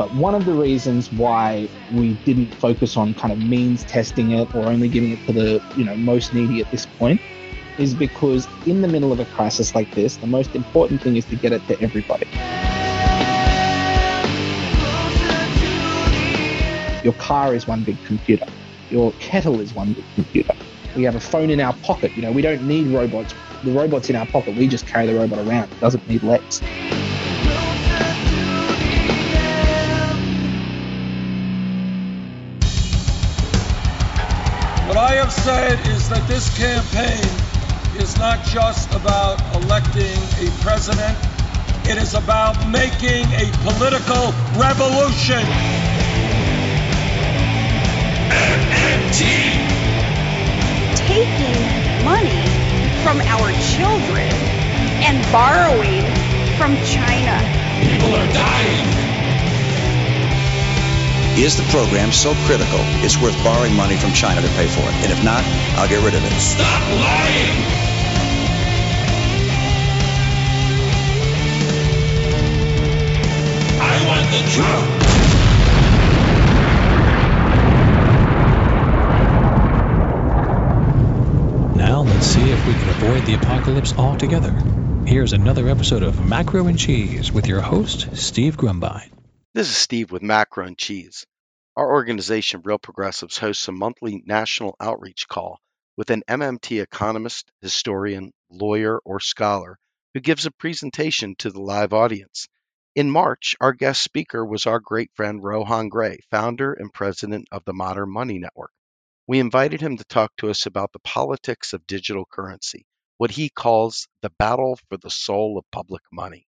But one of the reasons why we didn't focus on kind of means testing it or only giving it to the you know most needy at this point is because in the middle of a crisis like this, the most important thing is to get it to everybody. Your car is one big computer. Your kettle is one big computer. We have a phone in our pocket. You know, we don't need robots. The robot's in our pocket. We just carry the robot around. It doesn't need legs. I have said is that this campaign is not just about electing a president, it is about making a political revolution. MMT. Taking money from our children and borrowing from China. People are dying. Is the program so critical it's worth borrowing money from China to pay for it? And if not, I'll get rid of it. Stop lying! I want the truth! Now let's see if we can avoid the apocalypse altogether. Here's another episode of Macro and Cheese with your host, Steve Grumbine. This is Steve with Macro and Cheese. Our organization, Real Progressives, hosts a monthly national outreach call with an MMT economist, historian, lawyer, or scholar who gives a presentation to the live audience. In March, our guest speaker was our great friend Rohan Gray, founder and president of the Modern Money Network. We invited him to talk to us about the politics of digital currency, what he calls the battle for the soul of public money.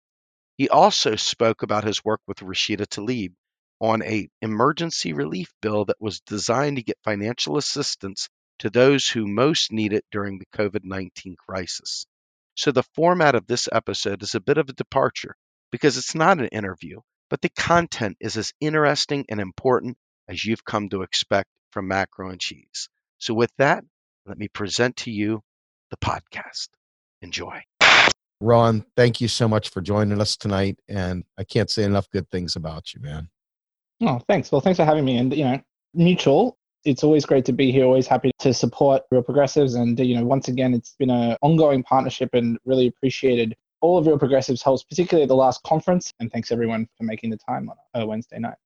He also spoke about his work with Rashida Tlaib on a emergency relief bill that was designed to get financial assistance to those who most need it during the COVID-19 crisis. So the format of this episode is a bit of a departure because it's not an interview, but the content is as interesting and important as you've come to expect from Macro and Cheese. So with that, let me present to you the podcast. Enjoy. Rohan, thank you so much for joining us tonight. And I can't say enough good things about you, man. Oh, thanks. Well, thanks for having me. And, you know, mutual. It's always great to be here. Always happy to support Real Progressives. And, you know, once again, it's been an ongoing partnership and really appreciated all of Real Progressives hosts, particularly at the last conference. And thanks everyone for making the time on a Wednesday night.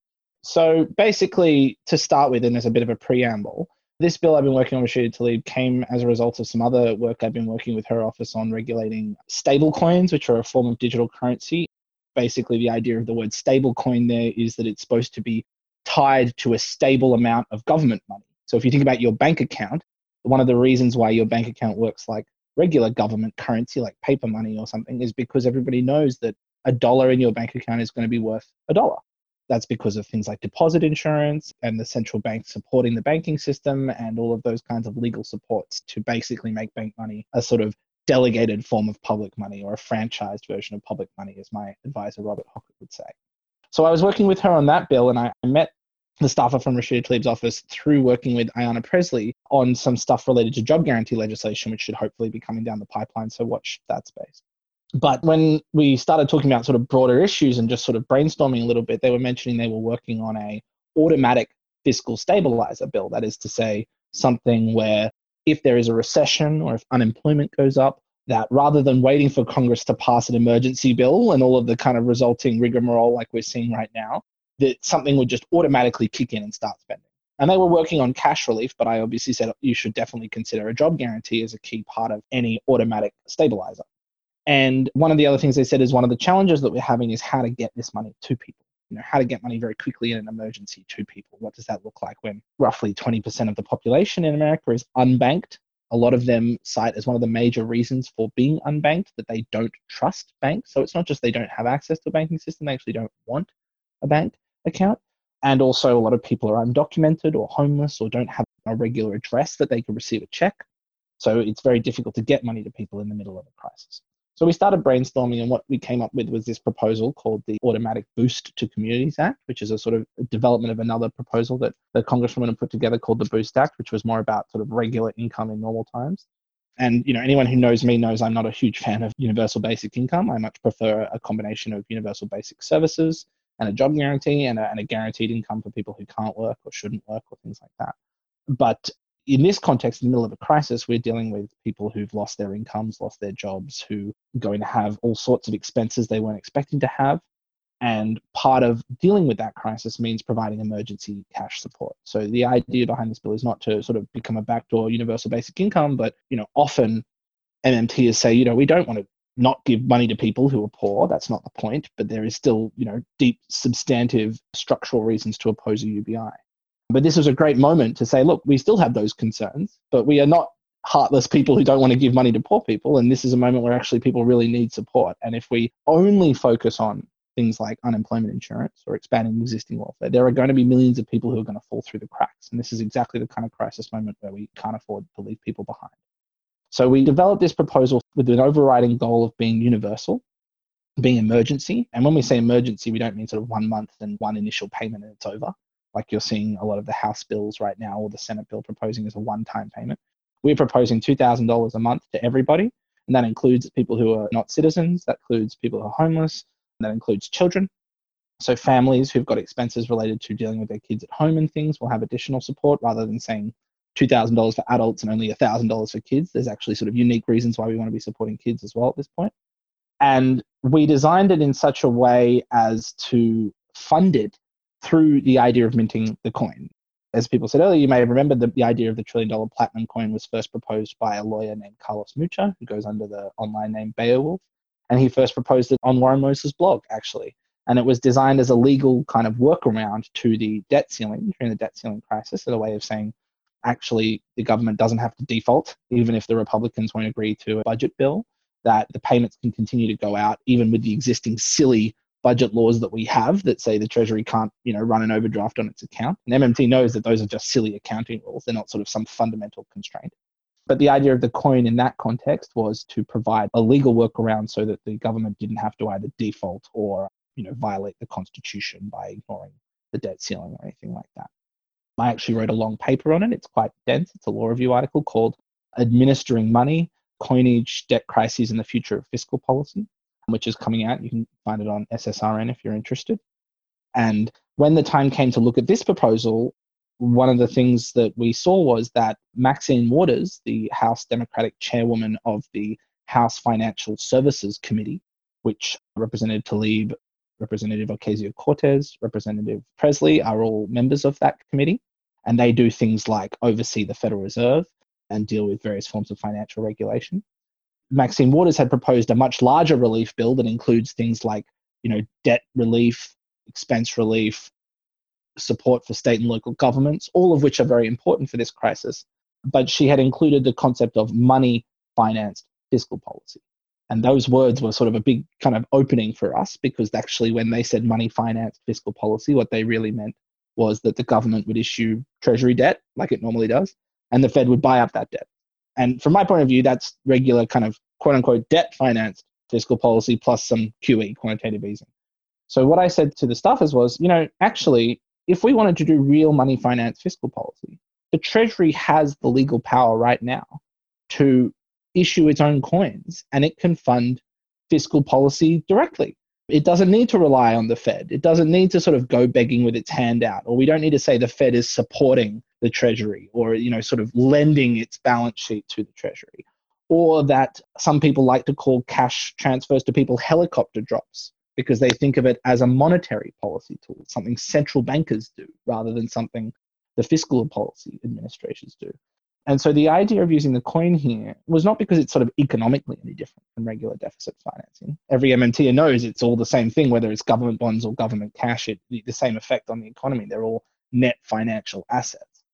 So basically, to start with, and as a bit of a preamble, this bill I've been working on with Rashida Tlaib came as a result of some other work I've been working with her office on regulating stable coins, which are a form of digital currency. Basically, the idea of the word stable coin there is that it's supposed to be tied to a stable amount of government money. So if you think about your bank account, one of the reasons why your bank account works like regular government currency, like paper money or something, is because everybody knows that a dollar in your bank account is going to be worth a dollar. That's because of things like deposit insurance and the central bank supporting the banking system and all of those kinds of legal supports to basically make bank money a sort of delegated form of public money or a franchised version of public money, as my advisor Robert Hockett would say. So I was working with her on that bill and I met the staffer from Rashida Tlaib's office through working with Ayanna Presley on some stuff related to job guarantee legislation, which should hopefully be coming down the pipeline. So watch that space. But when we started talking about sort of broader issues and just sort of brainstorming a little bit, they were mentioning they were working on a automatic fiscal stabilizer bill. That is to say, something where if there is a recession or if unemployment goes up, that rather than waiting for Congress to pass an emergency bill and all of the kind of resulting rigmarole like we're seeing right now, that something would just automatically kick in and start spending. And they were working on cash relief, but I obviously said you should definitely consider a job guarantee as a key part of any automatic stabilizer. And one of the other things they said is one of the challenges that we're having is how to get this money to people. You know, how to get money very quickly in an emergency to people. What does that look like when roughly 20% of the population in America is unbanked? A lot of them cite as one of the major reasons for being unbanked that they don't trust banks. So it's not just they don't have access to a banking system, they actually don't want a bank account. And also, a lot of people are undocumented or homeless or don't have a regular address that they can receive a check. So it's very difficult to get money to people in the middle of a crisis. So we started brainstorming, and what we came up with was this proposal called the Automatic Boost to Communities Act, which is a sort of development of another proposal that the Congresswoman put together called the Boost Act, which was more about sort of regular income in normal times. And you know, anyone who knows me knows I'm not a huge fan of universal basic income. I much prefer a combination of universal basic services and a job guarantee and a, and a guaranteed income for people who can't work or shouldn't work or things like that. But in this context, in the middle of a crisis, we're dealing with people who've lost their incomes, lost their jobs, who are going to have all sorts of expenses they weren't expecting to have. And part of dealing with that crisis means providing emergency cash support. So the idea behind this bill is not to sort of become a backdoor universal basic income, but you know, often MMTs say, you know, we don't want to not give money to people who are poor. That's not the point, but there is still, you know, deep substantive structural reasons to oppose a UBI. But this was a great moment to say, look, we still have those concerns, but we are not heartless people who don't want to give money to poor people. And this is a moment where actually people really need support. And if we only focus on things like unemployment insurance or expanding existing welfare, there are going to be millions of people who are going to fall through the cracks. And this is exactly the kind of crisis moment where we can't afford to leave people behind. So we developed this proposal with an overriding goal of being universal, being emergency. And when we say emergency, we don't mean sort of one month and one initial payment and it's over, like you're seeing a lot of the House bills right now or the Senate bill proposing as a one time payment. We're proposing $2,000 a month to everybody. And that includes people who are not citizens, that includes people who are homeless, that includes children. So families who've got expenses related to dealing with their kids at home and things will have additional support rather than saying $2,000 for adults and only $1,000 for kids. There's actually sort of unique reasons why we want to be supporting kids as well at this point. And we designed it in such a way as to fund it through the idea of minting the coin. As people said earlier, you may remember that the idea of the trillion dollar platinum coin was first proposed by a lawyer named Carlos Mucha, who goes under the online name Beowulf. And he first proposed it on Warren Mosler's blog, actually. And it was designed as a legal kind of workaround to the debt ceiling during the debt ceiling crisis, as a way of saying, actually the government doesn't have to default, even if the Republicans won't agree to a budget bill, that the payments can continue to go out, even with the existing silly budget laws that we have that say the Treasury can't, you know, run an overdraft on its account. And MMT knows that those are just silly accounting rules. They're not sort of some fundamental constraint. But the idea of the coin in that context was to provide a legal workaround so that the government didn't have to either default or, you know, violate the constitution by ignoring the debt ceiling or anything like that. I actually wrote a long paper on it. It's quite dense. It's a law review article called Administering Money, Coinage, Debt Crises, and the Future of Fiscal Policy, which is coming out. You can find it on SSRN if you're interested. And when the time came to look at this proposal, one of the things that we saw was that Maxine Waters, the House Democratic chairwoman of the House Financial Services Committee, which Representative Tlaib Representative Ocasio Cortez, Representative Presley are all members of that committee. And they do things like oversee the Federal Reserve and deal with various forms of financial regulation. Maxine Waters had proposed a much larger relief bill that includes things like, you know, debt relief, expense relief, support for state and local governments, all of which are very important for this crisis. But she had included the concept of money financed fiscal policy. And those words were sort of a big kind of opening for us because actually, when they said money financed fiscal policy, what they really meant was that the government would issue treasury debt like it normally does, and the Fed would buy up that debt. And from my point of view, that's regular kind of quote unquote debt financed fiscal policy plus some QE, quantitative easing. So what I said to the staffers was, you know, actually, if we wanted to do real money finance fiscal policy, the Treasury has the legal power right now to issue its own coins and it can fund fiscal policy directly. It doesn't need to rely on the Fed. It doesn't need to sort of go begging with its hand out, or we don't need to say the Fed is supporting the Treasury or, you know, sort of lending its balance sheet to the Treasury, or that some people like to call cash transfers to people helicopter drops because they think of it as a monetary policy tool, something central bankers do rather than something the fiscal policy administrations do. And so the idea of using the coin here was not because it's sort of economically any different than regular deficit financing. Every MMTer knows it's all the same thing, whether it's government bonds or government cash, it the same effect on the economy. They're all net financial assets.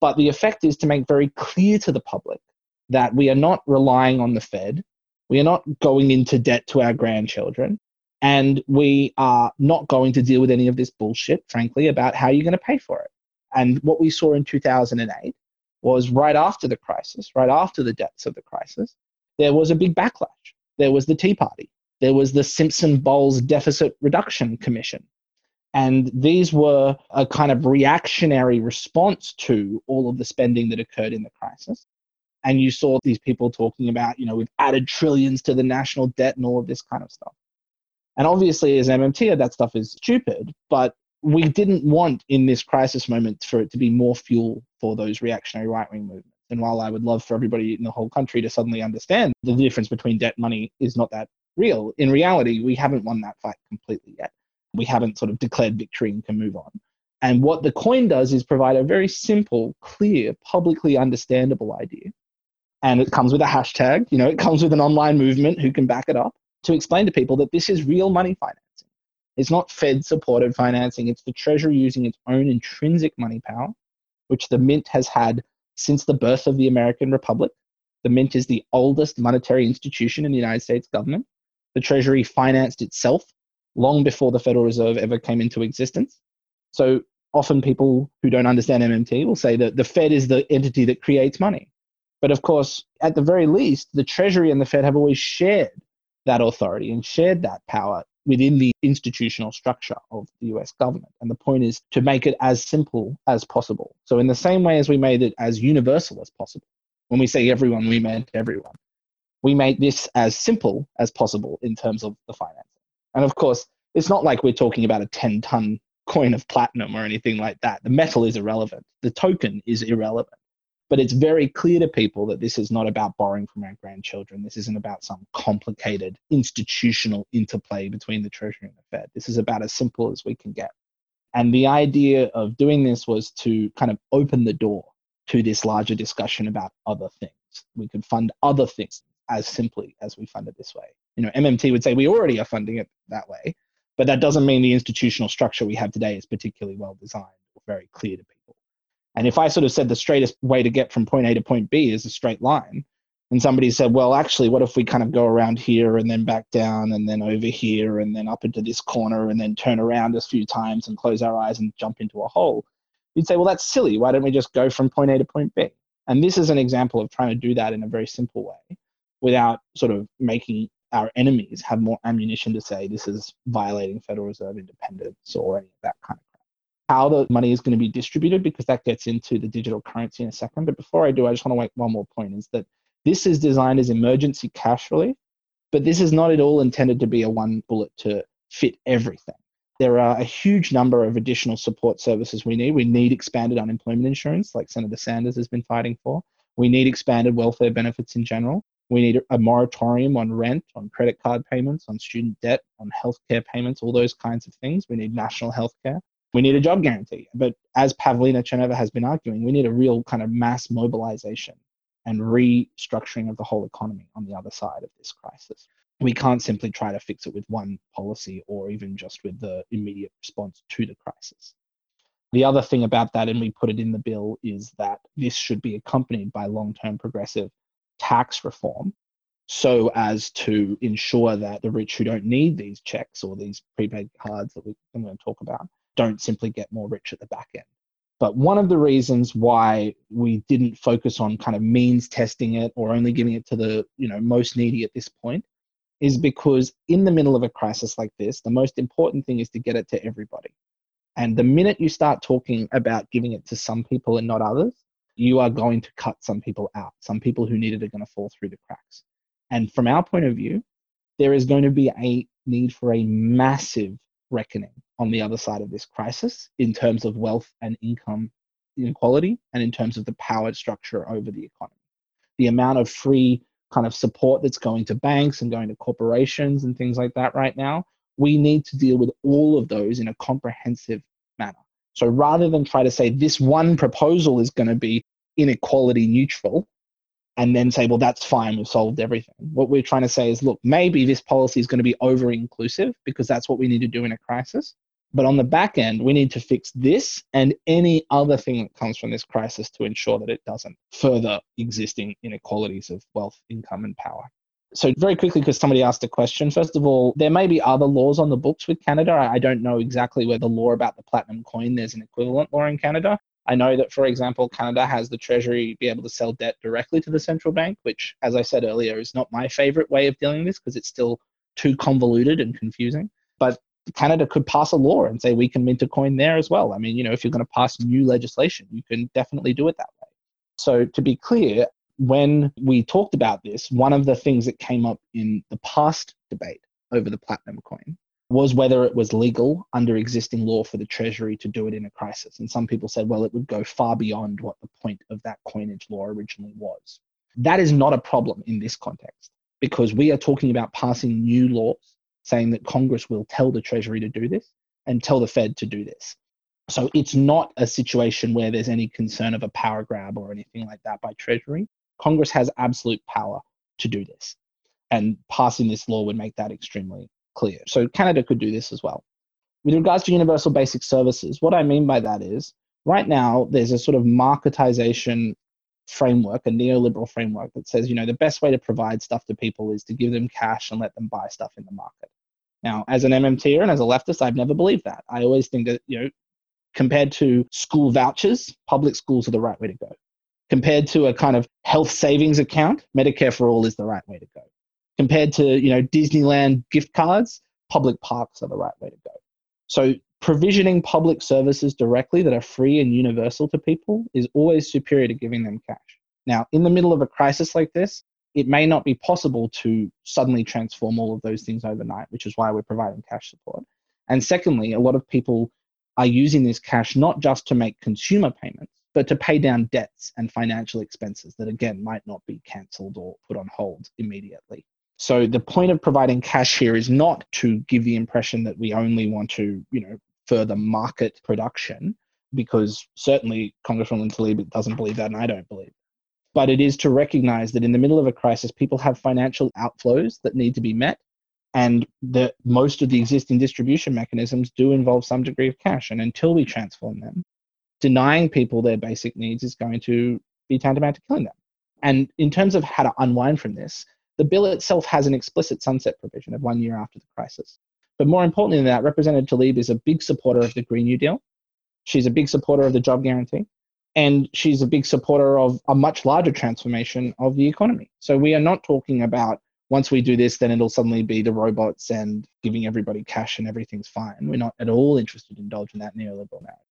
But the effect is to make very clear to the public that we are not relying on the Fed, we are not going into debt to our grandchildren, and we are not going to deal with any of this bullshit, frankly, about how you're going to pay for it. And what we saw in 2008 was right after the crisis, right after the depths of the crisis, there was a big backlash. There was the Tea Party. There was the Simpson Bowles Deficit Reduction Commission. And these were a kind of reactionary response to all of the spending that occurred in the crisis. And you saw these people talking about, you know, we've added trillions to the national debt and all of this kind of stuff. And obviously, as MMT, that stuff is stupid, but we didn't want in this crisis moment for it to be more fuel for those reactionary right wing movements. And while I would love for everybody in the whole country to suddenly understand the difference between debt money is not that real, in reality, we haven't won that fight completely yet. We haven't sort of declared victory and can move on. And what the coin does is provide a very simple, clear, publicly understandable idea. And it comes with a hashtag, you know, it comes with an online movement who can back it up to explain to people that this is real money financing. It's not Fed supported financing, it's the Treasury using its own intrinsic money power, which the Mint has had since the birth of the American Republic. The Mint is the oldest monetary institution in the United States government. The Treasury financed itself long before the Federal Reserve ever came into existence. So often people who don't understand MMT will say that the Fed is the entity that creates money. But of course, at the very least, the Treasury and the Fed have always shared that authority and shared that power within the institutional structure of the US government. And the point is to make it as simple as possible. So, in the same way as we made it as universal as possible, when we say everyone, we meant everyone. We made this as simple as possible in terms of the financing. And of course, it's not like we're talking about a 10 ton coin of platinum or anything like that. The metal is irrelevant, the token is irrelevant. But it's very clear to people that this is not about borrowing from our grandchildren. This isn't about some complicated institutional interplay between the Treasury and the Fed. This is about as simple as we can get. And the idea of doing this was to kind of open the door to this larger discussion about other things. We could fund other things as simply as we fund it this way. You know, MMT would say we already are funding it that way, but that doesn't mean the institutional structure we have today is particularly well designed or very clear to people. And if I sort of said the straightest way to get from point A to point B is a straight line, and somebody said, well, actually, what if we kind of go around here and then back down and then over here and then up into this corner and then turn around a few times and close our eyes and jump into a hole? You'd say, well, that's silly. Why don't we just go from point A to point B? And this is an example of trying to do that in a very simple way without sort of making our enemies have more ammunition to say this is violating Federal Reserve independence or any of that kind of. How the money is going to be distributed, because that gets into the digital currency in a second. But before I do, I just want to make one more point is that this is designed as emergency cash relief, but this is not at all intended to be a one bullet to fit everything. There are a huge number of additional support services we need. We need expanded unemployment insurance, like Senator Sanders has been fighting for. We need expanded welfare benefits in general. We need a moratorium on rent, on credit card payments, on student debt, on healthcare payments, all those kinds of things. We need national healthcare. We need a job guarantee. But as Pavlina Tcherneva has been arguing, we need a real kind of mass mobilization and restructuring of the whole economy on the other side of this crisis. We can't simply try to fix it with one policy or even just with the immediate response to the crisis. The other thing about that, and we put it in the bill, is that this should be accompanied by long term progressive tax reform so as to ensure that the rich who don't need these checks or these prepaid cards that we, I'm going to talk about don't simply get more rich at the back end. But one of the reasons why we didn't focus on kind of means testing it or only giving it to the you know most needy at this point is because in the middle of a crisis like this, the most important thing is to get it to everybody. And the minute you start talking about giving it to some people and not others, you are going to cut some people out. Some people who need it are going to fall through the cracks. And from our point of view, there is going to be a need for a massive reckoning on the other side of this crisis in terms of wealth and income inequality and in terms of the power structure over the economy. The amount of free kind of support that's going to banks and going to corporations and things like that right now, we need to deal with all of those in a comprehensive manner. So rather than try to say this one proposal is going to be inequality neutral and then say, well, that's fine, we've solved everything. What we're trying to say is, look, maybe this policy is going to be over inclusive because that's what we need to do in a crisis. But on the back end, we need to fix this and any other thing that comes from this crisis to ensure that it doesn't further existing inequalities of wealth, income, and power. So, very quickly, because somebody asked a question, first of all, there may be other laws on the books with Canada. I don't know exactly where the law about the platinum coin, there's an equivalent law in Canada. I know that, for example, Canada has the Treasury be able to sell debt directly to the central bank, which, as I said earlier, is not my favorite way of dealing with this because it's still too convoluted and confusing. But Canada could pass a law and say we can mint a coin there as well. I mean, you know, if you're going to pass new legislation, you can definitely do it that way. So, to be clear, when we talked about this, one of the things that came up in the past debate over the platinum coin was whether it was legal under existing law for the Treasury to do it in a crisis. And some people said, well, it would go far beyond what the point of that coinage law originally was. That is not a problem in this context because we are talking about passing new laws saying that Congress will tell the Treasury to do this and tell the Fed to do this. So it's not a situation where there's any concern of a power grab or anything like that by Treasury. Congress has absolute power to do this. And passing this law would make that extremely clear. So Canada could do this as well. With regards to universal basic services, what I mean by that is right now there's a sort of marketization framework, a neoliberal framework that says, you know, the best way to provide stuff to people is to give them cash and let them buy stuff in the market. Now, as an MMTer and as a leftist, I've never believed that. I always think that, you know, compared to school vouchers, public schools are the right way to go. Compared to a kind of health savings account, Medicare for all is the right way to go compared to you know Disneyland gift cards, public parks are the right way to go. So provisioning public services directly that are free and universal to people is always superior to giving them cash. Now, in the middle of a crisis like this, it may not be possible to suddenly transform all of those things overnight, which is why we're providing cash support. And secondly, a lot of people are using this cash not just to make consumer payments, but to pay down debts and financial expenses that, again, might not be cancelled or put on hold immediately. So the point of providing cash here is not to give the impression that we only want to, you know, further market production, because certainly Congresswoman Tlaib doesn't believe that, and I don't believe. But it is to recognize that in the middle of a crisis, people have financial outflows that need to be met, and that most of the existing distribution mechanisms do involve some degree of cash. And until we transform them, denying people their basic needs is going to be tantamount to killing them. And in terms of how to unwind from this, the bill itself has an explicit sunset provision of one year after the crisis. But more importantly than that, Representative Tlaib is a big supporter of the Green New Deal. She's a big supporter of the job guarantee. And she's a big supporter of a much larger transformation of the economy. So we are not talking about once we do this, then it'll suddenly be the robots and giving everybody cash and everything's fine. We're not at all interested in indulging that neoliberal narrative.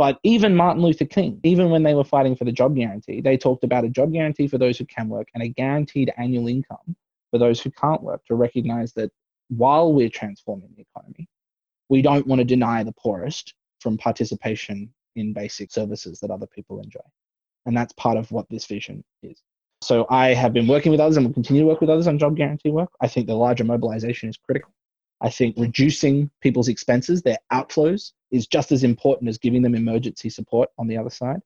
But even Martin Luther King, even when they were fighting for the job guarantee, they talked about a job guarantee for those who can work and a guaranteed annual income for those who can't work to recognize that while we're transforming the economy, we don't want to deny the poorest from participation in basic services that other people enjoy. And that's part of what this vision is. So I have been working with others and will continue to work with others on job guarantee work. I think the larger mobilization is critical. I think reducing people's expenses, their outflows, is just as important as giving them emergency support on the other side.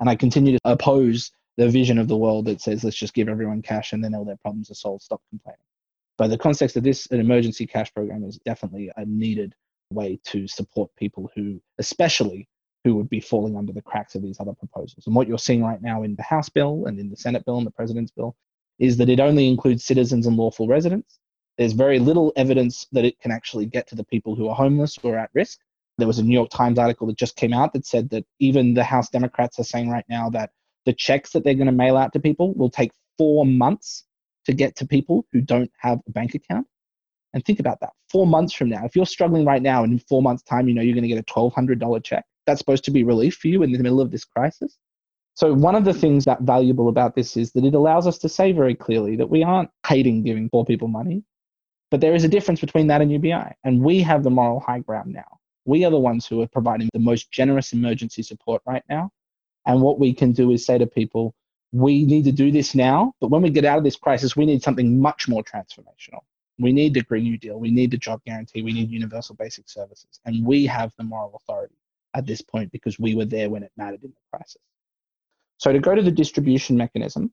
And I continue to oppose the vision of the world that says, let's just give everyone cash and then all their problems are solved, stop complaining. But the context of this, an emergency cash program is definitely a needed way to support people who, especially who would be falling under the cracks of these other proposals. And what you're seeing right now in the House bill and in the Senate bill and the President's bill is that it only includes citizens and lawful residents. There's very little evidence that it can actually get to the people who are homeless or at risk. There was a New York Times article that just came out that said that even the House Democrats are saying right now that the checks that they're going to mail out to people will take four months to get to people who don't have a bank account. And think about that. Four months from now, if you're struggling right now and in four months' time, you know you're going to get a $1,200 check, that's supposed to be relief for you in the middle of this crisis. So, one of the things that valuable about this is that it allows us to say very clearly that we aren't hating giving poor people money. But there is a difference between that and UBI. And we have the moral high ground now. We are the ones who are providing the most generous emergency support right now. And what we can do is say to people, we need to do this now, but when we get out of this crisis, we need something much more transformational. We need the Green New Deal, we need the job guarantee, we need universal basic services. And we have the moral authority at this point because we were there when it mattered in the crisis. So to go to the distribution mechanism,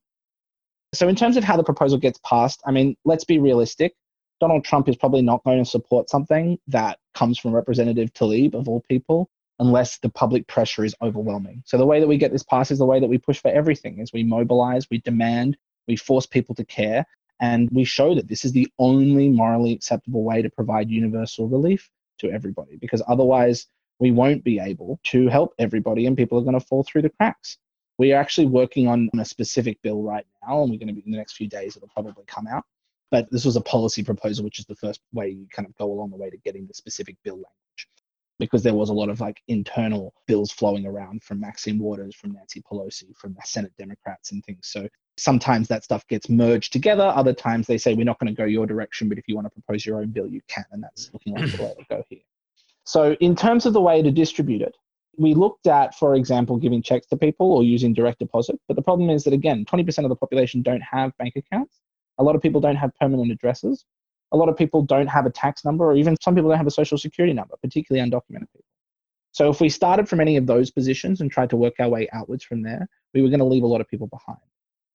so in terms of how the proposal gets passed, I mean, let's be realistic. Donald Trump is probably not going to support something that comes from Representative Tlaib, of all people, unless the public pressure is overwhelming. So the way that we get this passed is the way that we push for everything is we mobilize, we demand, we force people to care, and we show that this is the only morally acceptable way to provide universal relief to everybody, because otherwise we won't be able to help everybody and people are going to fall through the cracks. We are actually working on a specific bill right now, and we're going to be in the next few days, it'll probably come out but this was a policy proposal, which is the first way you kind of go along the way to getting the specific bill language. Because there was a lot of like internal bills flowing around from Maxine Waters, from Nancy Pelosi, from the Senate Democrats and things. So sometimes that stuff gets merged together. Other times they say, we're not going to go your direction, but if you want to propose your own bill, you can. And that's looking like the way to go here. So, in terms of the way to distribute it, we looked at, for example, giving checks to people or using direct deposit. But the problem is that, again, 20% of the population don't have bank accounts. A lot of people don't have permanent addresses. A lot of people don't have a tax number, or even some people don't have a social security number, particularly undocumented people. So if we started from any of those positions and tried to work our way outwards from there, we were going to leave a lot of people behind.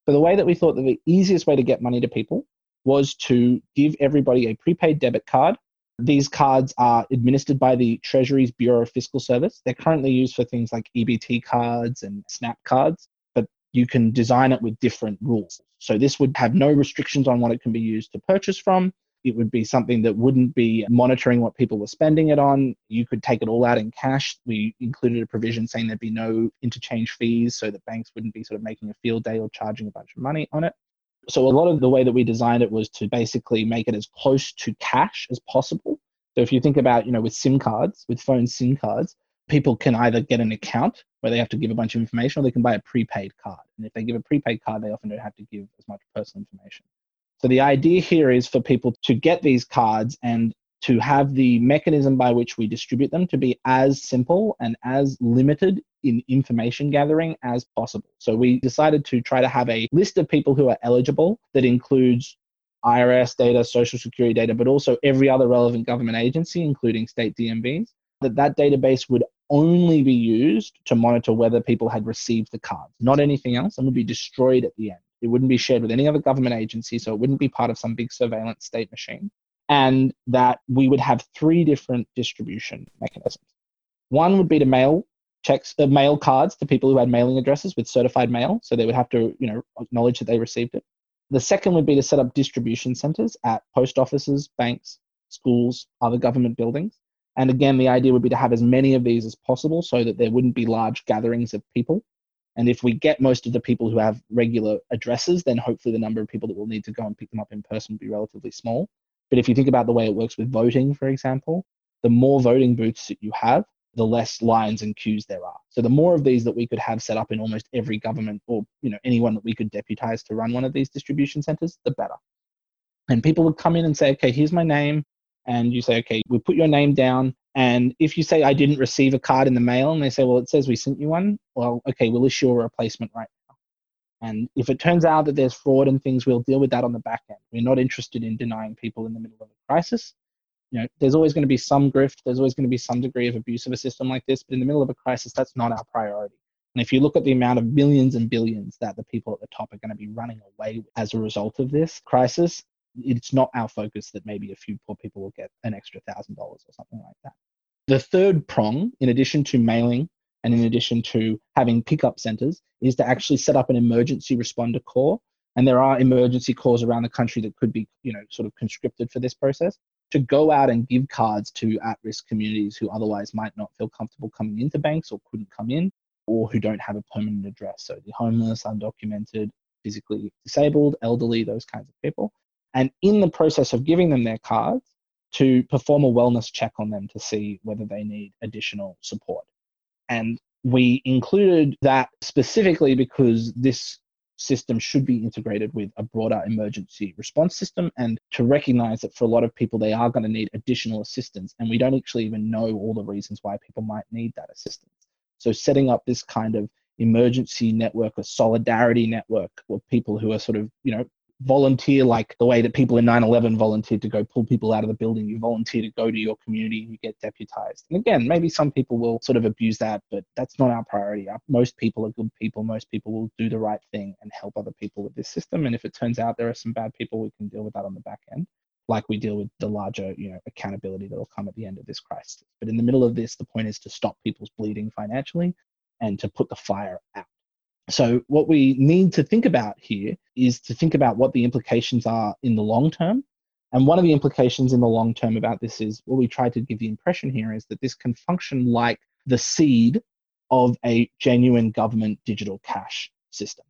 So the way that we thought that the easiest way to get money to people was to give everybody a prepaid debit card. These cards are administered by the Treasury's Bureau of Fiscal Service. They're currently used for things like EBT cards and SNAP cards, you can design it with different rules. So this would have no restrictions on what it can be used to purchase from. It would be something that wouldn't be monitoring what people were spending it on. You could take it all out in cash. We included a provision saying there'd be no interchange fees so that banks wouldn't be sort of making a field day or charging a bunch of money on it. So a lot of the way that we designed it was to basically make it as close to cash as possible. So if you think about, you know, with SIM cards, with phone SIM cards, people can either get an account where they have to give a bunch of information or they can buy a prepaid card. And if they give a prepaid card, they often don't have to give as much personal information. So the idea here is for people to get these cards and to have the mechanism by which we distribute them to be as simple and as limited in information gathering as possible. So we decided to try to have a list of people who are eligible that includes IRS data, social security data, but also every other relevant government agency, including state DMVs, that that database would only be used to monitor whether people had received the cards, not anything else, and would be destroyed at the end. It wouldn't be shared with any other government agency, so it wouldn't be part of some big surveillance state machine. And that we would have three different distribution mechanisms. One would be to mail checks, uh, mail cards to people who had mailing addresses with certified mail, so they would have to, you know, acknowledge that they received it. The second would be to set up distribution centers at post offices, banks, schools, other government buildings. And again, the idea would be to have as many of these as possible so that there wouldn't be large gatherings of people and if we get most of the people who have regular addresses, then hopefully the number of people that will need to go and pick them up in person will be relatively small. But if you think about the way it works with voting, for example, the more voting booths that you have, the less lines and queues there are. So the more of these that we could have set up in almost every government or you know anyone that we could deputize to run one of these distribution centers, the better. And people would come in and say, okay, here's my name. And you say, okay, we put your name down and if you say, I didn't receive a card in the mail, and they say, well, it says we sent you one, well, okay, we'll issue a replacement right now. And if it turns out that there's fraud and things, we'll deal with that on the back end. We're not interested in denying people in the middle of a crisis. You know, there's always going to be some grift, there's always going to be some degree of abuse of a system like this, but in the middle of a crisis, that's not our priority. And if you look at the amount of millions and billions that the people at the top are going to be running away as a result of this crisis, it's not our focus that maybe a few poor people will get an extra thousand dollars or something like that. The third prong, in addition to mailing and in addition to having pickup centers, is to actually set up an emergency responder corps. And there are emergency corps around the country that could be, you know, sort of conscripted for this process to go out and give cards to at-risk communities who otherwise might not feel comfortable coming into banks or couldn't come in or who don't have a permanent address. So the homeless, undocumented, physically disabled, elderly, those kinds of people. And in the process of giving them their cards, to perform a wellness check on them to see whether they need additional support. And we included that specifically because this system should be integrated with a broader emergency response system and to recognize that for a lot of people they are going to need additional assistance and we don't actually even know all the reasons why people might need that assistance so setting up this kind of emergency network a solidarity network of people who are sort of you know volunteer like the way that people in 9-11 volunteered to go pull people out of the building. You volunteer to go to your community and you get deputized. And again maybe some people will sort of abuse that but that's not our priority. Uh, most people are good people. Most people will do the right thing and help other people with this system. And if it turns out there are some bad people we can deal with that on the back end like we deal with the larger you know accountability that will come at the end of this crisis. But in the middle of this the point is to stop people's bleeding financially and to put the fire out so, what we need to think about here is to think about what the implications are in the long term. And one of the implications in the long term about this is what we try to give the impression here is that this can function like the seed of a genuine government digital cash system.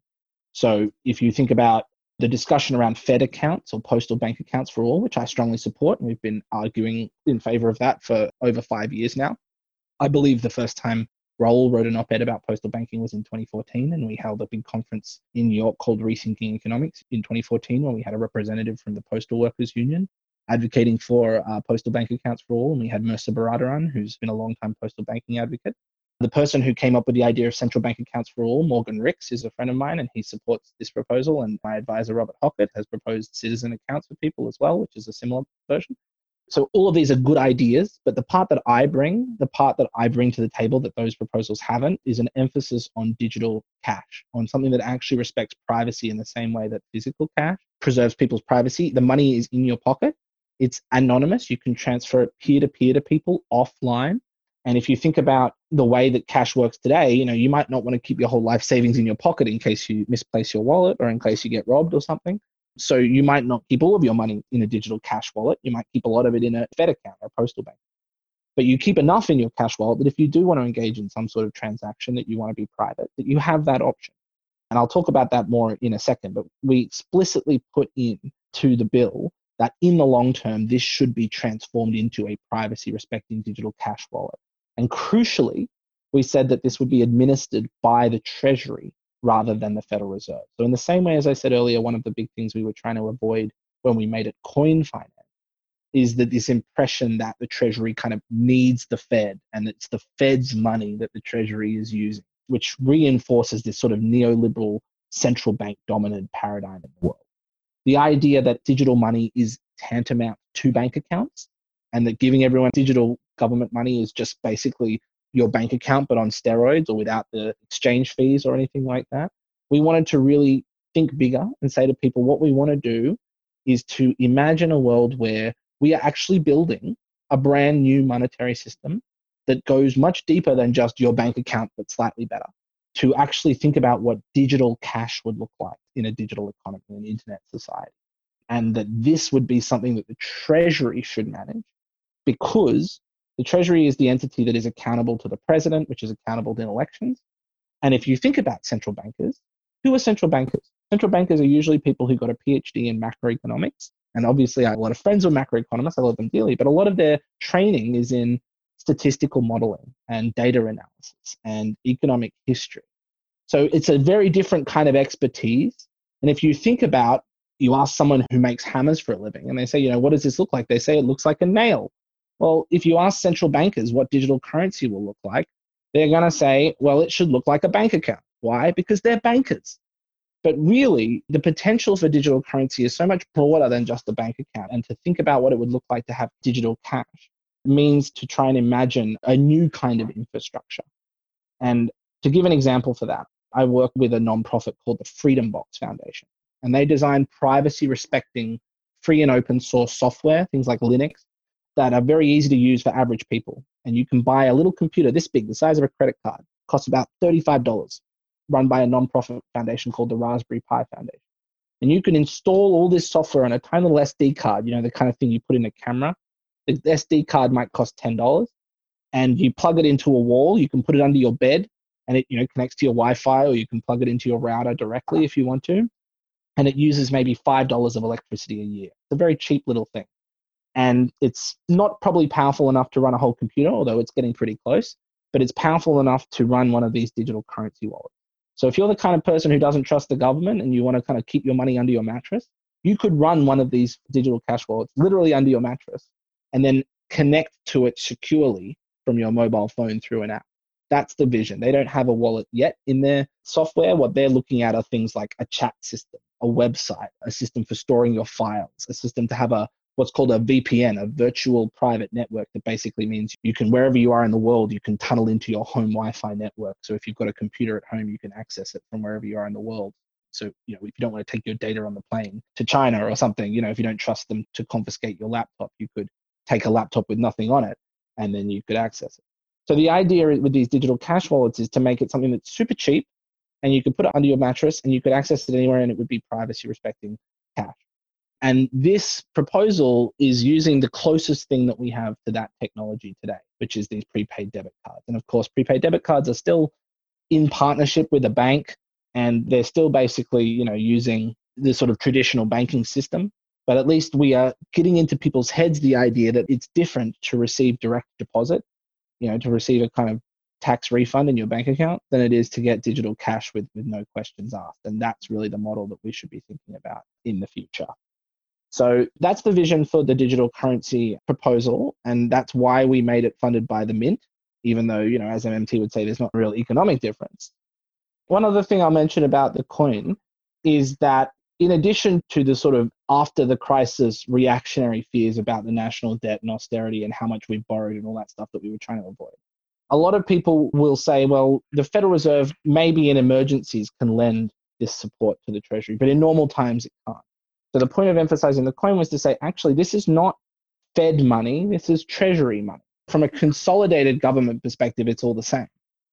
So, if you think about the discussion around Fed accounts or postal bank accounts for all, which I strongly support, and we've been arguing in favor of that for over five years now. I believe the first time Raoul wrote an op ed about postal banking was in 2014, and we held a big conference in New York called Rethinking Economics in 2014, where we had a representative from the Postal Workers Union advocating for uh, postal bank accounts for all. And we had Mehrsa Baradaran, who's been a long-time postal banking advocate. The person who came up with the idea of central bank accounts for all, Morgan Ricks, is a friend of mine, and he supports this proposal. And my advisor, Robert Hockett, has proposed citizen accounts for people as well, which is a similar version. So all of these are good ideas, but the part that I bring, the part that I bring to the table that those proposals haven't, is an emphasis on digital cash, on something that actually respects privacy in the same way that physical cash preserves people's privacy. The money is in your pocket. It's anonymous. You can transfer it peer to peer to people offline. And if you think about the way that cash works today, you know, you might not want to keep your whole life savings in your pocket in case you misplace your wallet or in case you get robbed or something. So you might not keep all of your money in a digital cash wallet. You might keep a lot of it in a Fed account or a postal bank. But you keep enough in your cash wallet that if you do want to engage in some sort of transaction that you want to be private, that you have that option. And I'll talk about that more in a second, but we explicitly put in to the bill that in the long term, this should be transformed into a privacy respecting digital cash wallet. And crucially, we said that this would be administered by the Treasury rather than the Federal Reserve. So, in the same way as I said earlier, one of the big things we were trying to avoid when we made it coin finance is that this impression that the Treasury kind of needs the Fed and it's the Fed's money that the Treasury is using, which reinforces this sort of neoliberal central bank dominant paradigm in the world. The idea that digital money is tantamount to bank accounts and that giving everyone digital government money is just basically your bank account, but on steroids or without the exchange fees or anything like that. We wanted to really think bigger and say to people what we want to do is to imagine a world where we are actually building a brand new monetary system that goes much deeper than just your bank account, but slightly better. To actually think about what digital cash would look like in a digital economy, an internet society. And that this would be something that the Treasury should manage because the Treasury is the entity that is accountable to the president, which is accountable in elections. And if you think about central bankers, who are central bankers? Central bankers are usually people who got a PhD in macroeconomics. And obviously, I have a lot of friends who are macroeconomists. I love them dearly, but a lot of their training is in statistical modeling and data analysis and economic history. So it's a very different kind of expertise. And if you think about, you ask someone who makes hammers for a living and they say, you know, what does this look like? They say it looks like a nail. Well, if you ask central bankers what digital currency will look like, they're going to say, well, it should look like a bank account. Why? Because they're bankers. But really, the potential for digital currency is so much broader than just a bank account. And to think about what it would look like to have digital cash means to try and imagine a new kind of infrastructure. And to give an example for that, I work with a nonprofit called the Freedom Box Foundation. And they design privacy respecting free and open source software, things like Linux, that are very easy to use for average people. And you can buy a little computer this big, the size of a credit card, costs about $35, run by a nonprofit foundation called the Raspberry Pi Foundation. And you can install all this software on a tiny little SD card, you know, the kind of thing you put in a camera. The SD card might cost $10. And you plug it into a wall, you can put it under your bed, and it you know connects to your Wi-Fi, or you can plug it into your router directly if you want to. And it uses maybe five dollars of electricity a year. It's a very cheap little thing and it's not probably powerful enough to run a whole computer, although it's getting pretty close, but it's powerful enough to run one of these digital currency wallets. So if you're the kind of person who doesn't trust the government and you want to kind of keep your money under your mattress, you could run one of these digital cash wallets literally under your mattress and then connect to it securely from your mobile phone through an app. That's the vision. They don't have a wallet yet in their software. What they're looking at are things like a chat system, a website, a system for storing your files, a system to have a what's called a VPN, a virtual private network that basically means you can, wherever you are in the world, you can tunnel into your home Wi Fi network. So if you've got a computer at home, you can access it from wherever you are in the world. So, you know, if you don't want to take your data on the plane to China or something, you know, if you don't trust them to confiscate your laptop, you could take a laptop with nothing on it and then you could access it. So the idea with these digital cash wallets is to make it something that's super cheap and you could put it under your mattress and you could access it anywhere and it would be privacy respecting cash. And this proposal is using the closest thing that we have to that technology today, which is these prepaid debit cards. And of course, prepaid debit cards are still in partnership with a bank, and they're still basically, you know, using the sort of traditional banking system. But at least we are getting into people's heads the idea that it's different to receive direct deposit, you know, to receive a kind of tax refund in your bank account than it is to get digital cash with, with no questions asked. And that's really the model that we should be thinking about in the future. So that's the vision for the digital currency proposal. And that's why we made it funded by the Mint, even though, you know, as MMT would say, there's not a real economic difference. One other thing I'll mention about the coin is that in addition to the sort of after the crisis reactionary fears about the national debt and austerity and how much we've borrowed and all that stuff that we were trying to avoid, a lot of people will say, well, the Federal Reserve maybe in emergencies can lend this support to the Treasury, but in normal times it can't. So the point of emphasizing the coin was to say, actually, this is not Fed money, this is Treasury money. From a consolidated government perspective, it's all the same.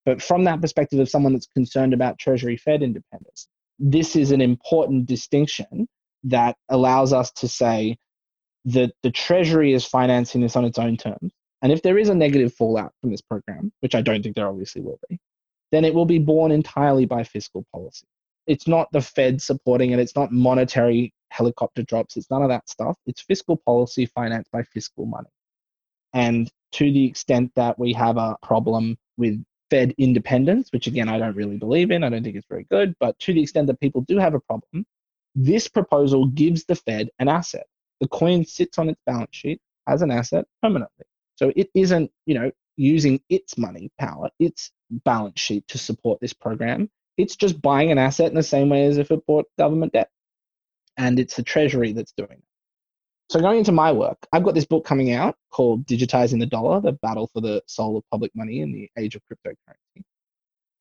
But from that perspective of someone that's concerned about Treasury Fed independence, this is an important distinction that allows us to say that the Treasury is financing this on its own terms. And if there is a negative fallout from this program, which I don't think there obviously will be, then it will be borne entirely by fiscal policy. It's not the Fed supporting it, it's not monetary helicopter drops, it's none of that stuff. It's fiscal policy financed by fiscal money. And to the extent that we have a problem with Fed independence, which again, I don't really believe in. I don't think it's very good. But to the extent that people do have a problem, this proposal gives the Fed an asset. The coin sits on its balance sheet as an asset permanently. So it isn't, you know, using its money power, its balance sheet to support this program. It's just buying an asset in the same way as if it bought government debt. And it's the Treasury that's doing it. So going into my work, I've got this book coming out called Digitizing the Dollar, the battle for the soul of public money in the age of cryptocurrency.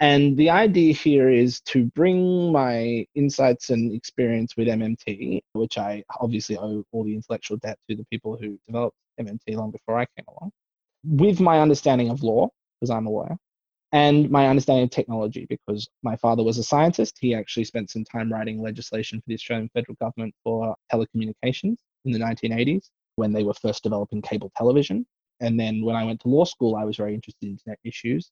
And the idea here is to bring my insights and experience with MMT, which I obviously owe all the intellectual debt to the people who developed MMT long before I came along, with my understanding of law, because I'm a lawyer, and my understanding of technology, because my father was a scientist. He actually spent some time writing legislation for the Australian federal government for telecommunications in the 1980s when they were first developing cable television. And then when I went to law school, I was very interested in internet issues.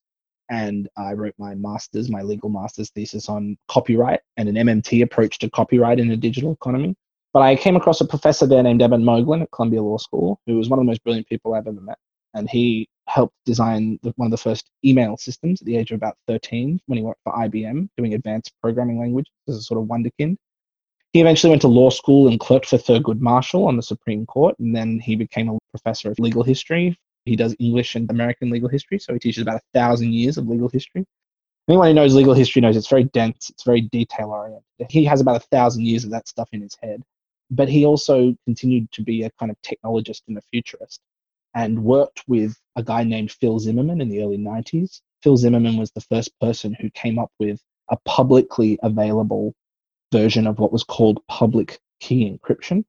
And I wrote my master's, my legal master's thesis on copyright and an MMT approach to copyright in a digital economy. But I came across a professor there named Eben Moglen at Columbia Law School, who was one of the most brilliant people I've ever met. And he helped design one of the first email systems at the age of about 13 when he worked for IBM doing advanced programming language as a sort of wonderkind. He eventually went to law school and clerked for Thurgood Marshall on the Supreme Court, and then he became a professor of legal history. He does English and American legal history, so he teaches about a thousand years of legal history. Anyone who knows legal history knows it's very dense, it's very detail oriented. He has about a thousand years of that stuff in his head. But he also continued to be a kind of technologist and a futurist and worked with a guy named Phil Zimmermann in the early 90s. Phil Zimmermann was the first person who came up with a publicly available version of what was called public key encryption.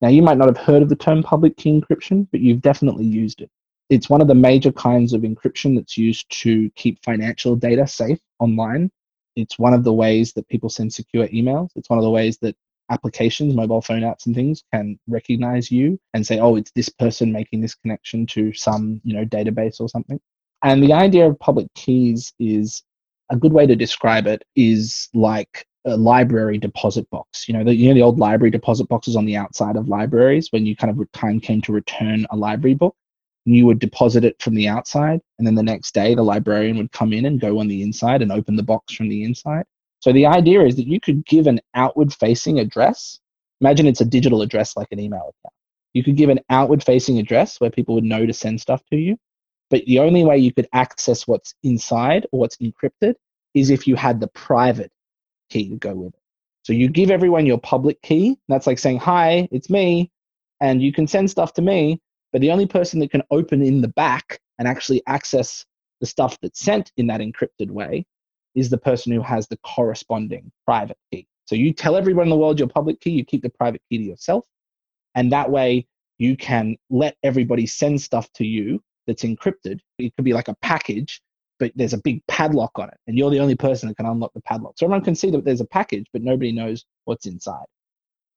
Now, you might not have heard of the term public key encryption, but you've definitely used it. It's one of the major kinds of encryption that's used to keep financial data safe online. It's one of the ways that people send secure emails. It's one of the ways that applications, mobile phone apps and things can recognize you and say, oh, it's this person making this connection to some, you know, database or something. And the idea of public keys is a good way to describe it is like a library deposit box. You know, the, you know the old library deposit boxes on the outside of libraries when you kind of time came to return a library book. You would deposit it from the outside, and then the next day the librarian would come in and go on the inside and open the box from the inside. So the idea is that you could give an outward facing address. Imagine it's a digital address like an email account. You could give an outward facing address where people would know to send stuff to you. But the only way you could access what's inside or what's encrypted is if you had the private key to go with it. So you give everyone your public key. That's like saying, Hi, it's me. And you can send stuff to me. But the only person that can open in the back and actually access the stuff that's sent in that encrypted way is the person who has the corresponding private key. So you tell everyone in the world your public key, you keep the private key to yourself. And that way you can let everybody send stuff to you that's encrypted. It could be like a package but there's a big padlock on it, and you're the only person that can unlock the padlock. So everyone can see that there's a package, but nobody knows what's inside.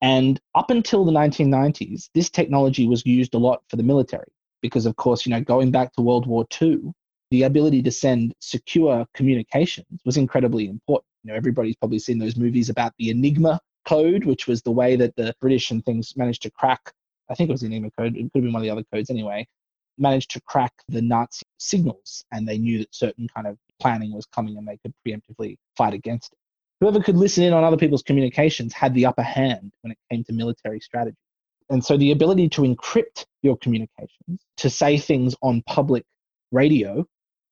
And up until the 1990s, this technology was used a lot for the military because, of course, you know, going back to World War II, the ability to send secure communications was incredibly important. You know, everybody's probably seen those movies about the Enigma code, which was the way that the British and things managed to crack. I think it was the Enigma code. It could have been one of the other codes anyway managed to crack the Nazi signals and they knew that certain kind of planning was coming and they could preemptively fight against it. Whoever could listen in on other people's communications had the upper hand when it came to military strategy. And so the ability to encrypt your communications, to say things on public radio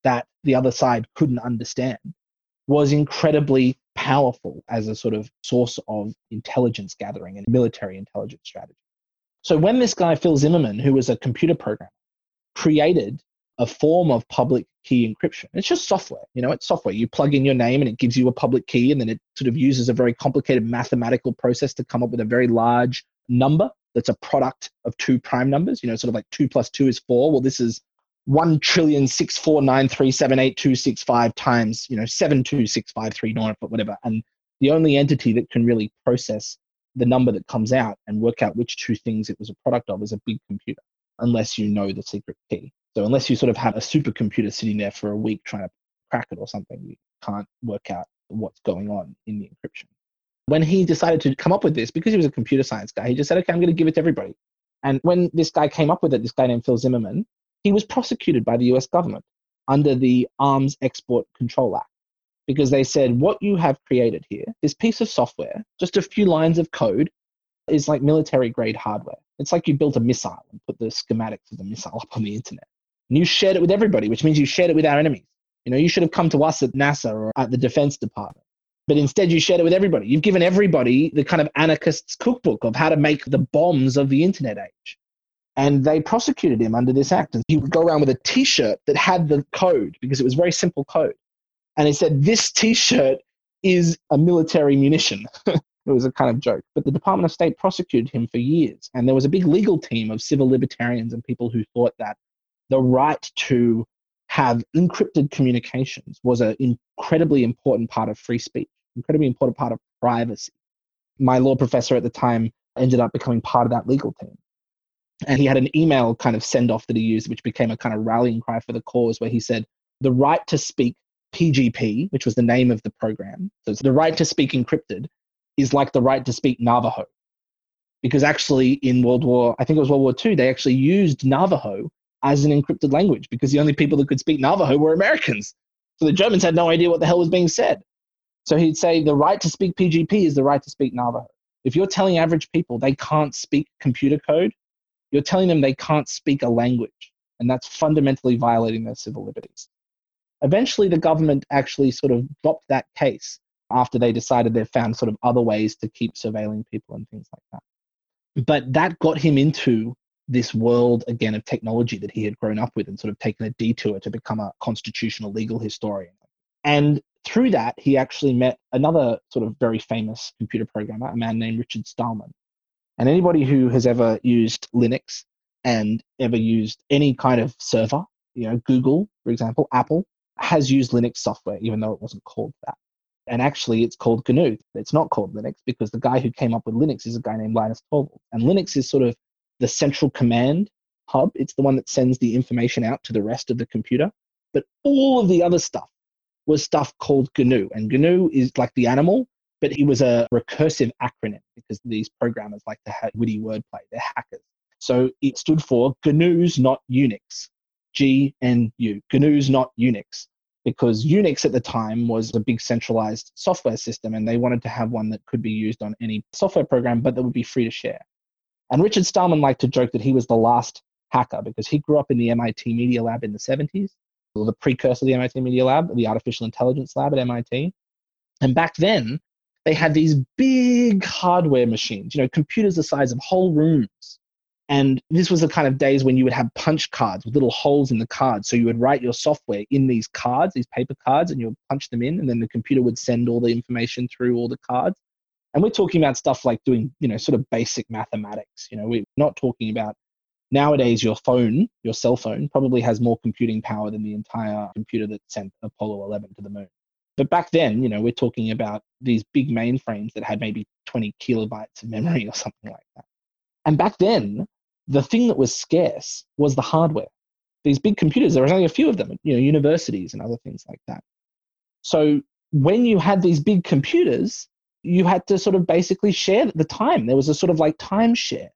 that the other side couldn't understand, was incredibly powerful as a sort of source of intelligence gathering and military intelligence strategy. So when this guy, Phil Zimmermann, who was a computer programmer, created a form of public key encryption. It's just software, you know, it's software. You plug in your name and it gives you a public key, and then it sort of uses a very complicated mathematical process to come up with a very large number that's a product of two prime numbers, you know, sort of like two plus two is four. Well, this is one trillion six four nine three seven eight two six five times, you know, seven two six five three nine, but whatever. And the only entity that can really process the number that comes out and work out which two things it was a product of is a big computer, unless you know the secret key. So unless you sort of have a supercomputer sitting there for a week trying to crack it or something, you can't work out what's going on in the encryption. When he decided to come up with this, because he was a computer science guy, he just said, okay, I'm going to give it to everybody. And when this guy came up with it, this guy named Phil Zimmermann, he was prosecuted by the US government under the Arms Export Control Act because they said, what you have created here, this piece of software, just a few lines of code, is like military grade hardware. It's like you built a missile and put the schematics of the missile up on the internet. And you shared it with everybody, which means you shared it with our enemies. You know, you should have come to us at NASA or at the Defense Department. But instead, you shared it with everybody. You've given everybody the kind of anarchist's cookbook of how to make the bombs of the internet age. And they prosecuted him under this act. And he would go around with a t shirt that had the code because it was very simple code. And he said, This t shirt is a military munition. it was a kind of joke. But the Department of State prosecuted him for years. And there was a big legal team of civil libertarians and people who thought that the right to have encrypted communications was an incredibly important part of free speech, incredibly important part of privacy. My law professor at the time ended up becoming part of that legal team. And he had an email kind of send off that he used, which became a kind of rallying cry for the cause, where he said, the right to speak PGP, which was the name of the program, so the right to speak encrypted, is like the right to speak Navajo. Because actually, in World War, I think it was World War II, they actually used Navajo as an encrypted language because the only people that could speak Navajo were Americans. So the Germans had no idea what the hell was being said. So he'd say the right to speak PGP is the right to speak Navajo. If you're telling average people they can't speak computer code, you're telling them they can't speak a language. And that's fundamentally violating their civil liberties. Eventually, the government actually sort of dropped that case after they decided they found sort of other ways to keep surveilling people and things like that. But that got him into this world again of technology that he had grown up with and sort of taken a detour to become a constitutional legal historian. And through that, he actually met another sort of very famous computer programmer, a man named Richard Stallman. And anybody who has ever used Linux and ever used any kind of server, you know, Google, for example, Apple, has used Linux software, even though it wasn't called that. And actually, it's called GNU. It's not called Linux because the guy who came up with Linux is a guy named Linus Torvalds. And Linux is sort of the central command hub. It's the one that sends the information out to the rest of the computer. But all of the other stuff was stuff called GNU. And GNU is like the animal, but it was a recursive acronym because these programmers like to have witty wordplay. They're hackers. So it stood for GNU's not Unix. GNU. GNU's not Unix. Because Unix at the time was a big centralized software system, and they wanted to have one that could be used on any software program, but that would be free to share. And Richard Stallman liked to joke that he was the last hacker because he grew up in the MIT Media Lab in the 70s, or the precursor of the MIT Media Lab, the Artificial Intelligence Lab at MIT. And back then, they had these big hardware machines, you know, computers the size of whole rooms. And this was the kind of days when you would have punch cards with little holes in the cards. So you would write your software in these cards, these paper cards, and you would punch them in, and then the computer would send all the information through all the cards. And we're talking about stuff like doing, you know, sort of basic mathematics. You know, we're not talking about nowadays your phone, your cell phone, probably has more computing power than the entire computer that sent Apollo 11 to the moon. But back then, you know, we're talking about these big mainframes that had maybe 20 kilobytes of memory or something like that. And back then, the thing that was scarce was the hardware. These big computers, there was only a few of them, you know, universities and other things like that. So when you had these big computers, you had to sort of basically share the time. There was a sort of like time share.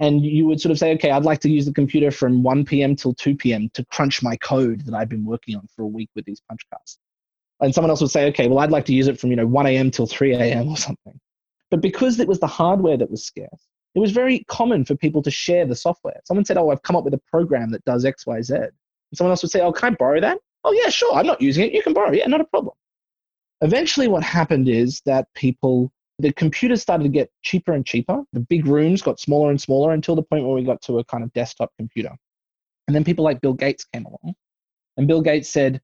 And you would sort of say, okay, I'd like to use the computer from 1 p.m. till 2 p.m. to crunch my code that I've been working on for a week with these punch cards. And someone else would say, okay, well, I'd like to use it from, you know, 1 a.m. till 3 a.m. or something. But because it was the hardware that was scarce, it was very common for people to share the software. Someone said, oh, I've come up with a program that does X, Y, Z. And someone else would say, oh, can I borrow that? Oh, yeah, sure. I'm not using it. You can borrow it. Yeah, not a problem. Eventually, what happened is that people, the computers started to get cheaper and cheaper. The big rooms got smaller and smaller until the point where we got to a kind of desktop computer. And then people like Bill Gates came along. And Bill Gates said,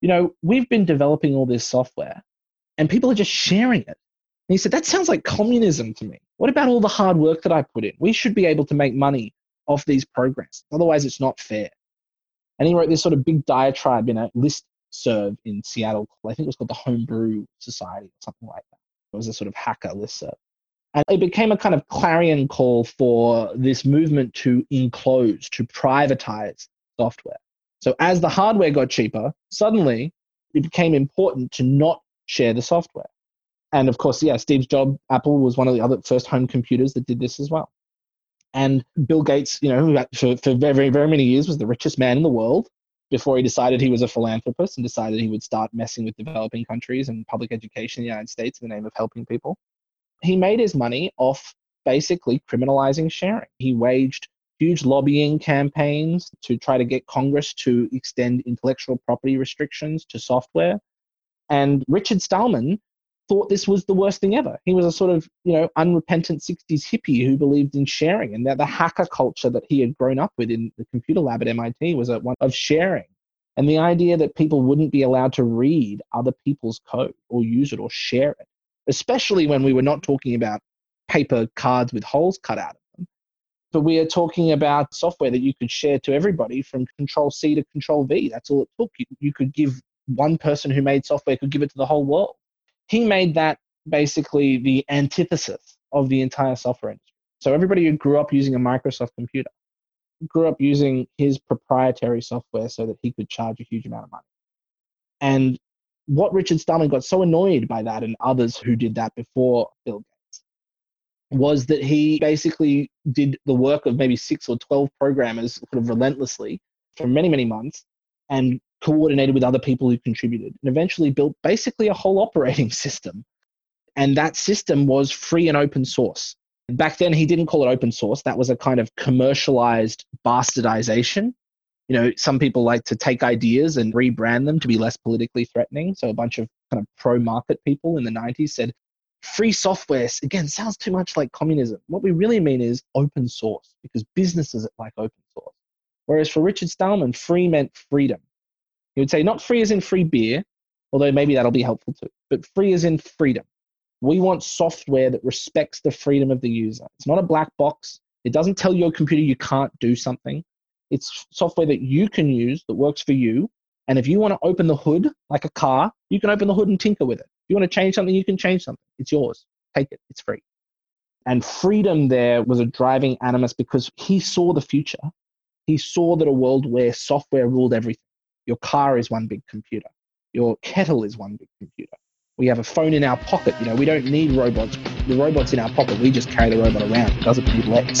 you know, we've been developing all this software and people are just sharing it. And he said, that sounds like communism to me. What about all the hard work that I put in? We should be able to make money off these programs. Otherwise, it's not fair. And he wrote this sort of big diatribe in a list serve in Seattle. I think it was called the Homebrew Society or something like that. It was a sort of hacker list serve. And it became a kind of clarion call for this movement to enclose, to privatize software. So as the hardware got cheaper, suddenly it became important to not share the software. And of course, yeah, Steve Jobs, Apple was one of the other first home computers that did this as well. And Bill Gates, you know, for, for very, very many years was the richest man in the world before he decided he was a philanthropist and decided he would start messing with developing countries and public education in the United States in the name of helping people. He made his money off basically criminalizing sharing. He waged huge lobbying campaigns to try to get Congress to extend intellectual property restrictions to software. And Richard Stallman thought this was the worst thing ever. He was a sort of, you know, unrepentant 60s hippie who believed in sharing and that the hacker culture that he had grown up with in the computer lab at MIT was a one of sharing. And the idea that people wouldn't be allowed to read other people's code or use it or share it, especially when we were not talking about paper cards with holes cut out of but we are talking about software that you could share to everybody from Control C to Control V. That's all it took. You, you could give one person who made software could give it to the whole world he made that basically the antithesis of the entire software industry. So everybody who grew up using a Microsoft computer grew up using his proprietary software so that he could charge a huge amount of money. And what Richard Stallman got so annoyed by that and others who did that before Bill Gates was that he basically did the work of maybe six or 12 programmers sort of relentlessly for many, many months and coordinated with other people who contributed, and eventually built basically a whole operating system. And that system was free and open source. Back then, he didn't call it open source. That was a kind of commercialized bastardization. You know, some people like to take ideas and rebrand them to be less politically threatening. So a bunch of kind of pro market people in the 90s said, free software, again, sounds too much like communism. What we really mean is open source because businesses like open source. Whereas for Richard Stallman, free meant freedom. He would say not free as in free beer, although maybe that'll be helpful too, but free as in freedom. We want software that respects the freedom of the user. It's not a black box. It doesn't tell your computer you can't do something. It's software that you can use that works for you. And if you want to open the hood like a car, you can open the hood and tinker with it. You want to change something, you can change something. It's yours. Take it. It's free. And freedom there was a driving animus because he saw the future. He saw that a world where software ruled everything. Your car is one big computer. Your kettle is one big computer. We have a phone in our pocket. You know, we don't need robots. The robot's in our pocket. We just carry the robot around. It doesn't need legs.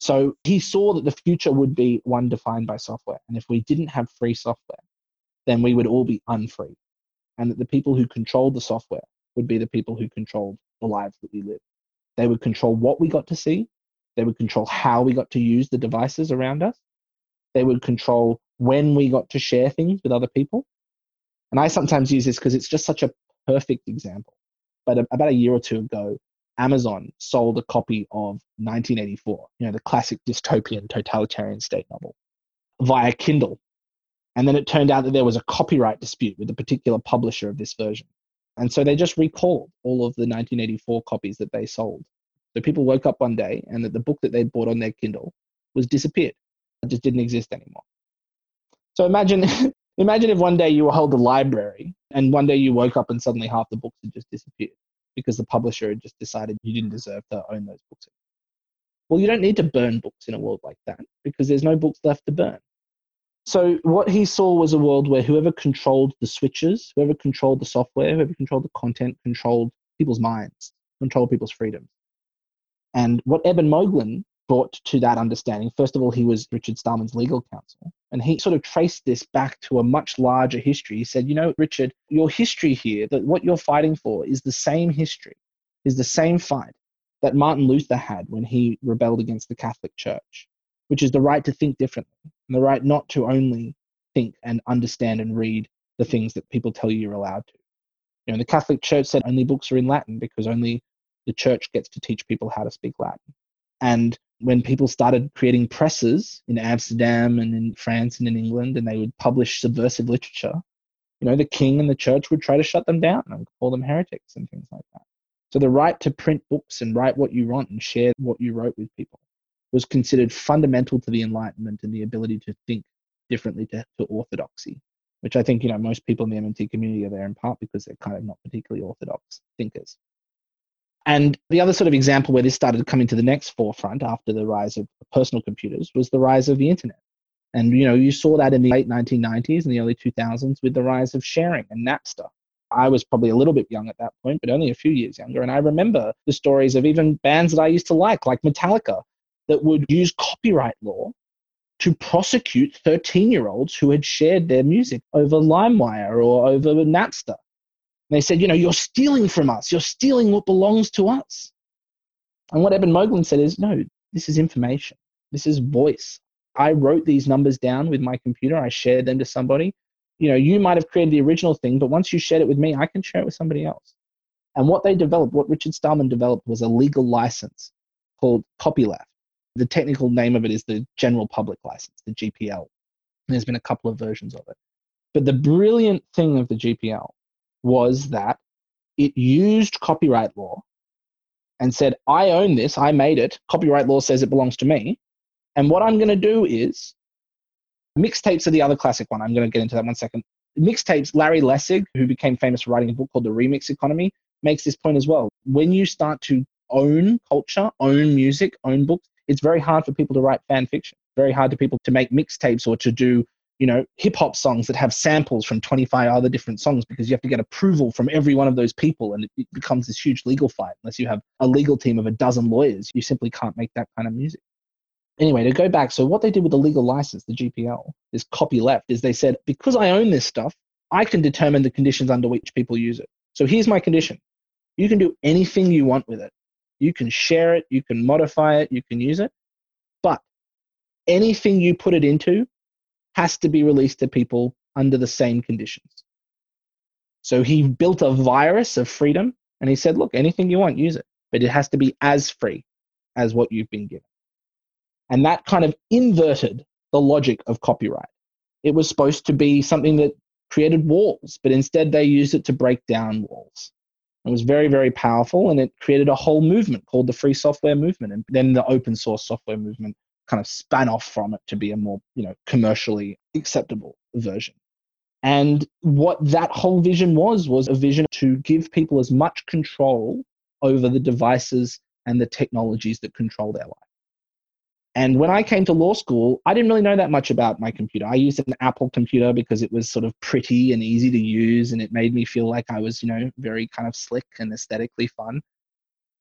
So he saw that the future would be one defined by software. And if we didn't have free software, then we would all be unfree. And that the people who controlled the software would be the people who controlled the lives that we live. They would control what we got to see, They would control how we got to use the devices around us. They would control when we got to share things with other people. And I sometimes use this because it's just such a perfect example. But about a year or two ago, Amazon sold a copy of 1984, you know, the classic dystopian totalitarian state novel, via Kindle. And then it turned out that there was a copyright dispute with a particular publisher of this version. And so they just recalled all of the 1984 copies that they sold. So people woke up one day and that the book that they'd bought on their Kindle was disappeared. It just didn't exist anymore. So imagine imagine if one day you were held a library and one day you woke up and suddenly half the books had just disappeared because the publisher had just decided you didn't deserve to own those books. Well, you don't need to burn books in a world like that because there's no books left to burn. So what he saw was a world where whoever controlled the switches, whoever controlled the software, whoever controlled the content, controlled people's minds, controlled people's freedoms. And what Eben Moglen brought to that understanding, first of all, he was Richard Stallman's legal counsel. And he sort of traced this back to a much larger history. He said, you know, Richard, your history here, that what you're fighting for is the same history, is the same fight that Martin Luther had when he rebelled against the Catholic Church, which is the right to think differently and the right not to only think and understand and read the things that people tell you you're allowed to. You know, the Catholic Church said only books are in Latin because only the church gets to teach people how to speak Latin. And when people started creating presses in Amsterdam and in France and in England, and they would publish subversive literature, you know, the king and the church would try to shut them down and call them heretics and things like that. So the right to print books and write what you want and share what you wrote with people was considered fundamental to the Enlightenment and the ability to think differently to, to orthodoxy, which I think, you know, most people in the MMT community are there in part because they're kind of not particularly orthodox thinkers. And the other sort of example where this started coming to the next forefront after the rise of personal computers was the rise of the internet. And you know, you saw that in the late 1990s and the early 2000s with the rise of sharing and Napster. I was probably a little bit young at that point, but only a few years younger. And I remember the stories of even bands that I used to like, like Metallica, that would use copyright law to prosecute 13 year olds who had shared their music over LimeWire or over Napster. They said, you know, you're stealing from us. You're stealing what belongs to us. And what Eben Moglen said is, no, this is information. This is voice. I wrote these numbers down with my computer. I shared them to somebody. You know, you might have created the original thing, but once you shared it with me, I can share it with somebody else. And what they developed, what Richard Stallman developed, was a legal license called copyleft. The technical name of it is the General Public License, the GPL. There's been a couple of versions of it. But the brilliant thing of the GPL was that it used copyright law and said, I own this, I made it, copyright law says it belongs to me. And what I'm going to do is mixtapes are the other classic one. I'm going to get into that one second. Mixtapes, Larry Lessig, who became famous for writing a book called The Remix Economy, makes this point as well. When you start to own culture, own music, own books, it's very hard for people to write fan fiction. Very hard for people to make mixtapes or to do you know, hip hop songs that have samples from 25 other different songs because you have to get approval from every one of those people and it becomes this huge legal fight. Unless you have a legal team of a dozen lawyers, you simply can't make that kind of music. Anyway, to go back, so what they did with the legal license, the GPL, is copyleft, is they said, because I own this stuff, I can determine the conditions under which people use it. So here's my condition. You can do anything you want with it. You can share it, you can modify it, you can use it. But anything you put it into has to be released to people under the same conditions. So he built a virus of freedom and he said, look, anything you want, use it, but it has to be as free as what you've been given. And that kind of inverted the logic of copyright. It was supposed to be something that created walls, but instead they used it to break down walls. It was very, very powerful and it created a whole movement called the free software movement and then the open source software movement kind of span off from it to be a more you know commercially acceptable version and what that whole vision was was a vision to give people as much control over the devices and the technologies that control their life and when I came to law school, I didn't really know that much about my computer. I used an Apple computer because it was sort of pretty and easy to use, and it made me feel like I was, you know, very kind of slick and aesthetically fun.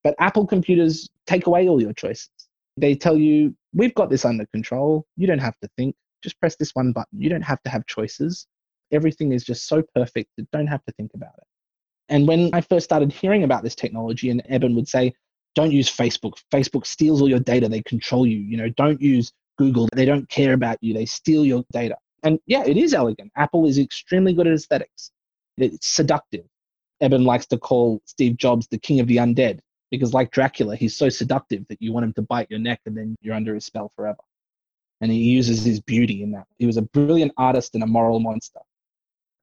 But Apple computers take away all your choices. They tell you, we've got this under control. You don't have to think. Just press this one button. You don't have to have choices. Everything is just so perfect that don't have to think about it. And when I first started hearing about this technology, and Eben would say, Don't use Facebook. Facebook steals all your data. They control you. You know, don't use Google. They don't care about you. They steal your data. And yeah, it is elegant. Apple is extremely good at aesthetics. It's seductive. Eben likes to call Steve Jobs the king of the undead because, like Dracula, he's so seductive that you want him to bite your neck and then you're under his spell forever. And he uses his beauty in that. He was a brilliant artist and a moral monster.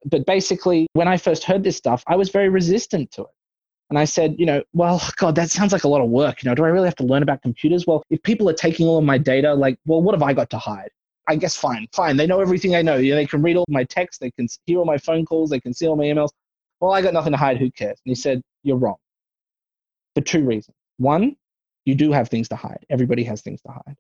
But basically, when I first heard this stuff, I was very resistant to it. And I said, you know, well, God, that sounds like a lot of work. You know, do I really have to learn about computers? Well, if people are taking all of my data, like, well, what have I got to hide? I guess fine, fine. They know everything I know. You know, they can read all my texts, they can hear all my phone calls, they can see all my emails. Well, I got nothing to hide. Who cares? And he said, you're wrong. For two reasons. One, you do have things to hide. Everybody has things to hide.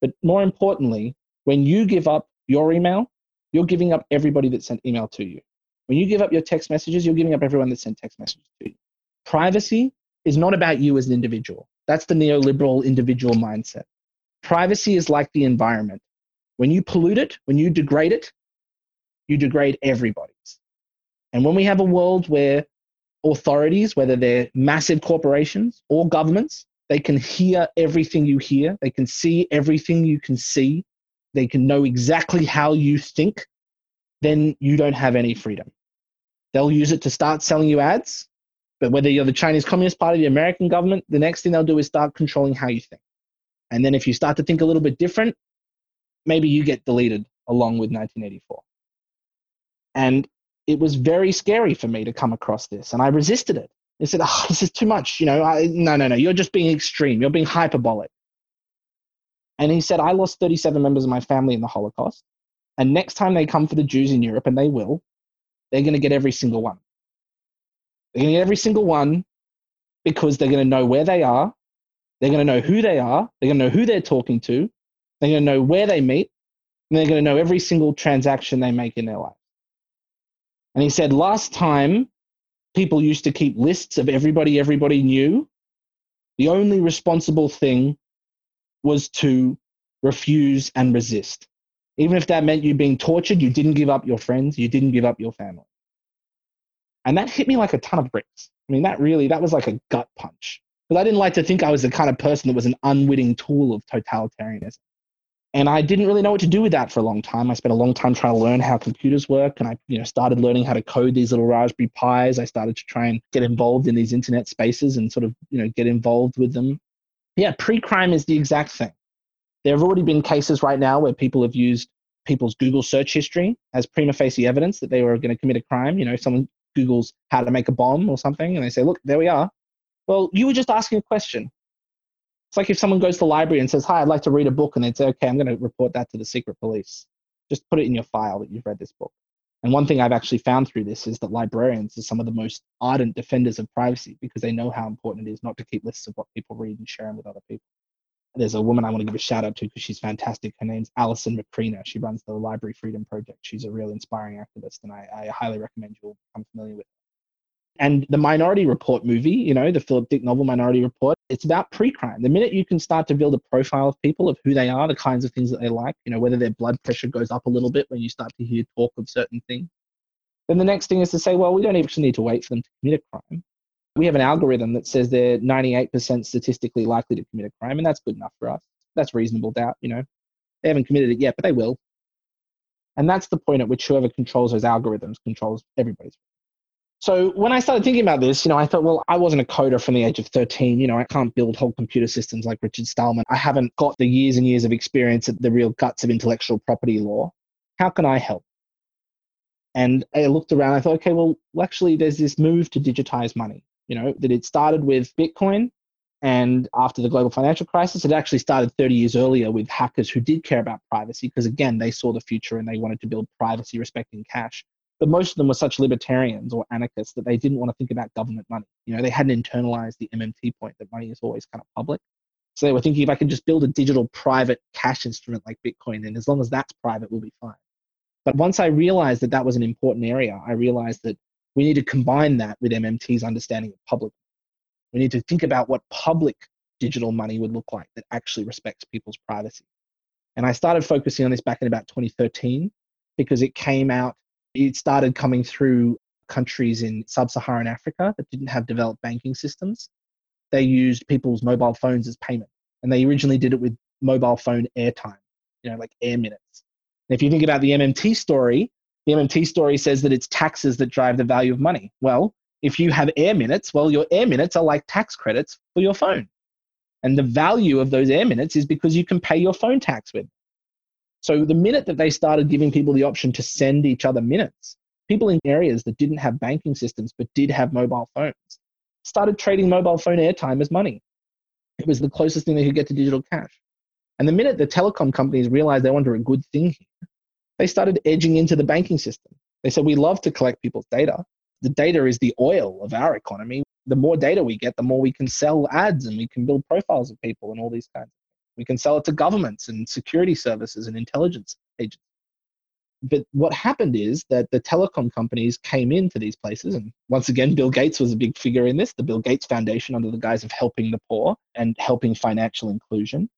But more importantly, when you give up your email, you're giving up everybody that sent email to you. When you give up your text messages, you're giving up everyone that sent text messages to you. Privacy is not about you as an individual. That's the neoliberal individual mindset. Privacy is like the environment. When you pollute it, when you degrade it, you degrade everybody's. And when we have a world where authorities, whether they're massive corporations or governments, they can hear everything you hear, they can see everything you can see, they can know exactly how you think, then you don't have any freedom. They'll use it to start selling you ads, but whether you're the Chinese Communist Party, the American government, the next thing they'll do is start controlling how you think. And then if you start to think a little bit different, maybe you get deleted along with 1984. And it was very scary for me to come across this, and I resisted it. I said, oh, "This is too much." You know, I, no, no, no. You're just being extreme. You're being hyperbolic. And he said, "I lost 37 members of my family in the Holocaust, and next time they come for the Jews in Europe, and they will, they're going to get every single one. They're going to get every single one because they're going to know where they are. They're going to know who they are. They're going to know who they're talking to. They're going to know where they meet. And they're going to know every single transaction they make in their life. And he said, last time people used to keep lists of everybody everybody knew, the only responsible thing was to refuse and resist. Even if that meant you being tortured, you didn't give up your friends, you didn't give up your family. And that hit me like a ton of bricks. I mean, that really, that was like a gut punch. Because I didn't like to think I was the kind of person that was an unwitting tool of totalitarianism. And I didn't really know what to do with that for a long time. I spent a long time trying to learn how computers work, and I, you know, started learning how to code these little Raspberry Pis. I started to try and get involved in these internet spaces and sort of, you know, get involved with them. Yeah, pre-crime is the exact thing. There have already been cases right now where people have used people's Google search history as prima facie evidence that they were going to commit a crime. You know, someone Google's how to make a bomb or something, and they say, "Look, there we are." Well, you were just asking a question. It's like if someone goes to the library and says, Hi, I'd like to read a book, and they'd say, Okay, I'm going to report that to the secret police. Just put it in your file that you've read this book. And one thing I've actually found through this is that librarians are some of the most ardent defenders of privacy because they know how important it is not to keep lists of what people read and share them with other people. There's a woman I want to give a shout out to because she's fantastic. Her name's Alison Macrina. She runs the Library Freedom Project. She's a real inspiring activist, and I, I highly recommend you all become familiar with her. And the Minority Report movie, you know, the Philip Dick novel Minority Report, it's about pre-crime. The minute you can start to build a profile of people, of who they are, the kinds of things that they like, you know, whether their blood pressure goes up a little bit when you start to hear talk of certain things, then the next thing is to say, well, we don't actually need to wait for them to commit a crime. We have an algorithm that says they're 98% statistically likely to commit a crime, and that's good enough for us. That's reasonable doubt, you know. They haven't committed it yet, but they will. And that's the point at which whoever controls those algorithms controls everybody's so when I started thinking about this, you know, I thought, well, I wasn't a coder from the age of 13. You know, I can't build whole computer systems like Richard Stallman. I haven't got the years and years of experience at the real guts of intellectual property law. How can I help? And I looked around. I thought, okay, well, actually, there's this move to digitize money. You know, that it started with Bitcoin, and after the global financial crisis, it actually started 30 years earlier with hackers who did care about privacy because, again, they saw the future and they wanted to build privacy respecting cash but most of them were such libertarians or anarchists that they didn't want to think about government money. You know, they hadn't internalized the MMT point that money is always kind of public. So they were thinking if I can just build a digital private cash instrument like Bitcoin, then as long as that's private, we'll be fine. But once I realized that that was an important area, I realized that we need to combine that with MMT's understanding of public. We need to think about what public digital money would look like that actually respects people's privacy. And I started focusing on this back in about 2013 because it came out it started coming through countries in sub Saharan Africa that didn't have developed banking systems. they used people's mobile phones as payment. And they originally did it with mobile phone airtime, you know, like air minutes. And if you think about the MMT story, the MMT story says that it's taxes that drive the value of money. Well, if you have air minutes, well, your air minutes are like tax credits for your phone. And the value of those air minutes is because you can pay your phone tax with. So the minute that they started giving people the option to send each other minutes, people in areas that didn't have banking systems but did have mobile phones started trading mobile phone airtime as money. It was the closest thing they could get to digital cash. And the minute the telecom companies realized they wanted a good thing here, they started edging into the banking system. They said, We love to collect people's data. The data is the oil of our economy. The more data we get, the more we can sell ads and we can build profiles of people and all these kinds of. We can sell it to governments and security services and intelligence agencies. But what happened is that the telecom companies came into these places, and once again, Bill Gates was a big figure in this, the Bill Gates Foundation, under the guise of helping the poor and helping financial inclusion.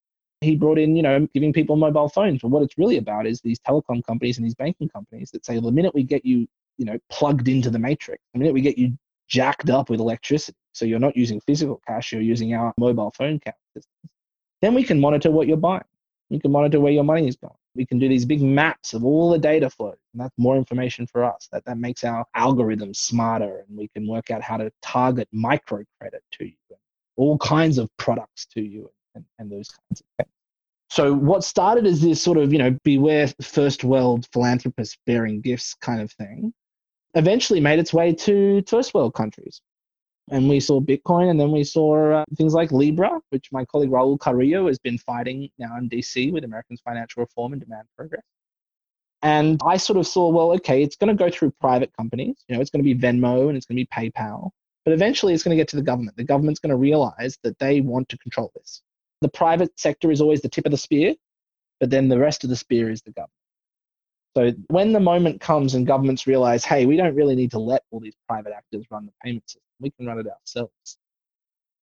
He brought in, you know, giving people mobile phones. But what it's really about is these telecom companies and these banking companies that say, the minute we get you, you know, plugged into the matrix, the minute we get you jacked up with electricity, so you're not using physical cash, you're using our mobile phone cash systems, then we can monitor what you're buying. We can monitor where your money is going. We can do these big maps of all the data flow. And that's more information for us. That, that makes our algorithms smarter and we can work out how to target microcredit to you all kinds of products to you and, and those kinds of things. So what started as this sort of, you know, beware first world philanthropists bearing gifts kind of thing, eventually made its way to first world countries and we saw Bitcoin, and then we saw uh, things like Libra, which my colleague Raul Carrillo has been fighting now in DC with Americans Financial Reform and Demand Progress. And I sort of saw, well, okay, it's going to go through private companies. You know, it's going to be Venmo and it's going to be PayPal, but eventually it's going to get to the government. The government's going to realize that they want to control this. The private sector is always the tip of the spear, but then the rest of the spear is the government. So when the moment comes and governments realize, hey, we don't really need to let all these private actors run the payment system, we can run it ourselves.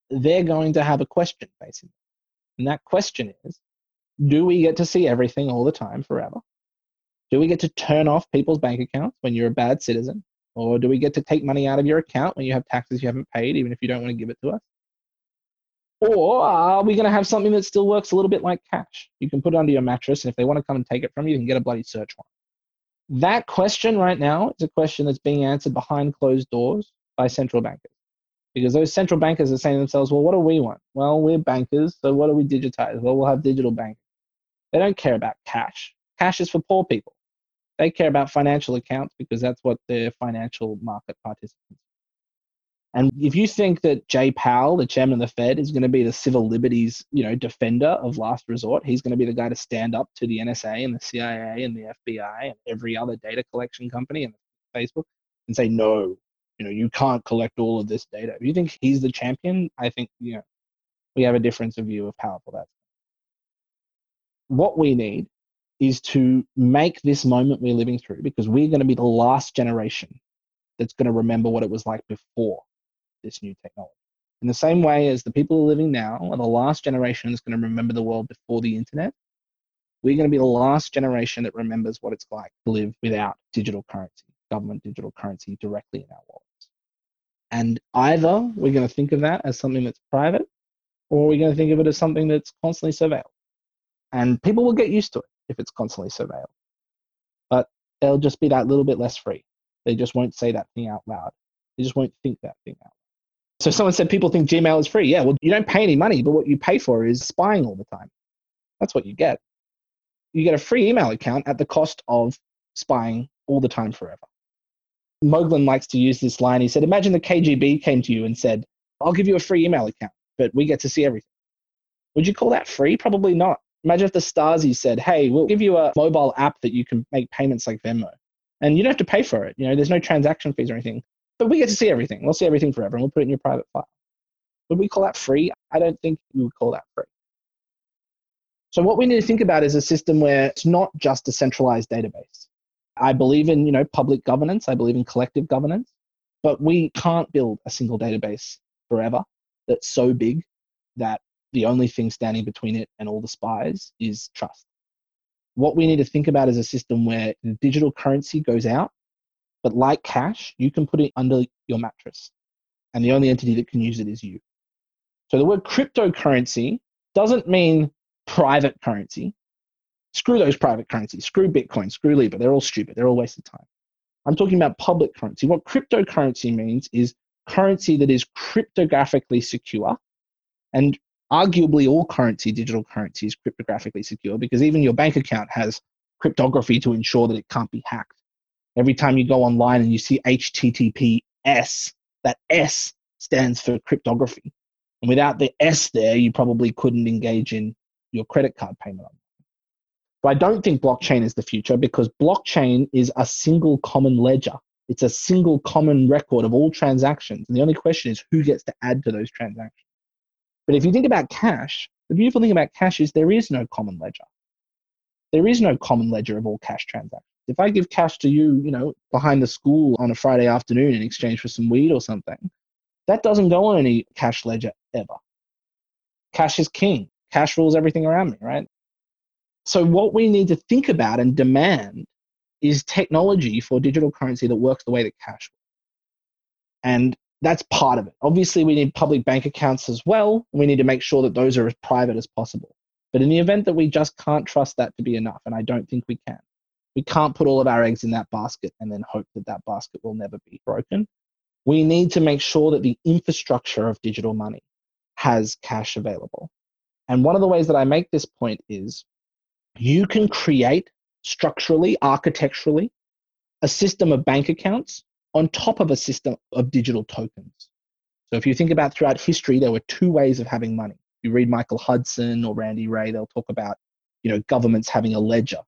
They're going to have a question facing them. And that question is, do we get to see everything all the time forever? Do we get to turn off people's bank accounts when you're a bad citizen? Or do we get to take money out of your account when you have taxes you haven't paid, even if you don't want to give it to us? Or are we going to have something that still works a little bit like cash? You can put it under your mattress, and if they want to come and take it from you, you can get a bloody search warrant. That question right now is a question that's being answered behind closed doors by central bankers. Because those central bankers are saying to themselves, well, what do we want? Well, we're bankers, so what do we digitize? Well, we'll have digital banking. They don't care about cash. Cash is for poor people. They care about financial accounts because that's what their financial market participants and if you think that Jay Powell, the chairman of the Fed, is going to be the civil liberties, you know, defender of last resort, he's going to be the guy to stand up to the NSA and the CIA and the FBI and every other data collection company and Facebook and say, no, you know, you can't collect all of this data. If you think he's the champion, I think, you know, we have a difference of view of powerful that's. What we need is to make this moment we're living through because we're going to be the last generation that's going to remember what it was like before this new technology. In the same way as the people who are living now are the last generation that's going to remember the world before the internet, we're going to be the last generation that remembers what it's like to live without digital currency, government digital currency directly in our wallets. And either we're going to think of that as something that's private, or we're going to think of it as something that's constantly surveilled. And people will get used to it if it's constantly surveilled. But they'll just be that little bit less free. They just won't say that thing out loud. They just won't think that thing out. So someone said people think Gmail is free. Yeah, well, you don't pay any money, but what you pay for is spying all the time. That's what you get. You get a free email account at the cost of spying all the time forever. Moglen likes to use this line. He said, Imagine the KGB came to you and said, I'll give you a free email account, but we get to see everything. Would you call that free? Probably not. Imagine if the Stasi said, Hey, we'll give you a mobile app that you can make payments like Venmo. And you don't have to pay for it. You know, there's no transaction fees or anything. But we get to see everything. We'll see everything forever, and we'll put it in your private file. Would we call that free? I don't think we would call that free. So what we need to think about is a system where it's not just a centralized database. I believe in, you know, public governance. I believe in collective governance, but we can't build a single database forever that's so big that the only thing standing between it and all the spies is trust. What we need to think about is a system where the digital currency goes out but like cash, you can put it under your mattress, and the only entity that can use it is you. So the word cryptocurrency doesn't mean private currency. Screw those private currencies. Screw Bitcoin. Screw Libra. They're all stupid. They're all waste of time. I'm talking about public currency. What cryptocurrency means is currency that is cryptographically secure. And arguably, all currency, digital currency, is cryptographically secure because even your bank account has cryptography to ensure that it can't be hacked. Every time you go online and you see HTTPS, that S stands for cryptography. And without the S there, you probably couldn't engage in your credit card payment. But I don't think blockchain is the future because blockchain is a single common ledger. It's a single common record of all transactions. And the only question is who gets to add to those transactions. But if you think about cash, the beautiful thing about cash is there is no common ledger. There is no common ledger of all cash transactions. If I give cash to you, you know, behind the school on a Friday afternoon in exchange for some weed or something, that doesn't go on any cash ledger ever. Cash is king. Cash rules everything around me, right? So, what we need to think about and demand is technology for digital currency that works the way that cash works. And that's part of it. Obviously, we need public bank accounts as well. We need to make sure that those are as private as possible. But in the event that we just can't trust that to be enough, and I don't think we can, we can't put all of our eggs in that basket and then hope that that basket will never be broken. We need to make sure that the infrastructure of digital money has cash available. And one of the ways that I make this point is you can create structurally, architecturally, a system of bank accounts on top of a system of digital tokens. So if you think about throughout history, there were two ways of having money. You read Michael Hudson or Randy Wray, they'll talk about, you know, governments having a ledger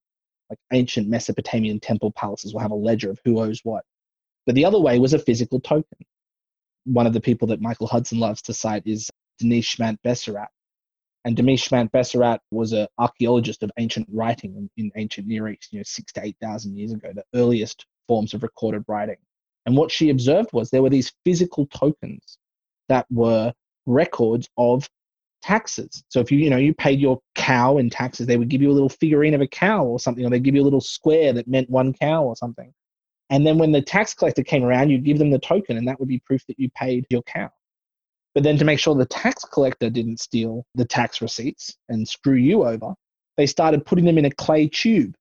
like ancient Mesopotamian temple palaces will have a ledger of who owes what. But the other way was a physical token. One of the people that Michael Hudson loves to cite is Denise Schmandt-Besserat. And Denise Schmandt-Besserat was an archaeologist of ancient writing in, in ancient Near East, you know, six to 8,000 years ago, the earliest forms of recorded writing. And what she observed was there were these physical tokens that were records of taxes. So if you you know you paid your cow in taxes, they would give you a little figurine of a cow or something, or they'd give you a little square that meant one cow or something. And then when the tax collector came around, you'd give them the token, and that would be proof that you paid your cow. But then to make sure the tax collector didn't steal the tax receipts and screw you over, they started putting them in a clay tube,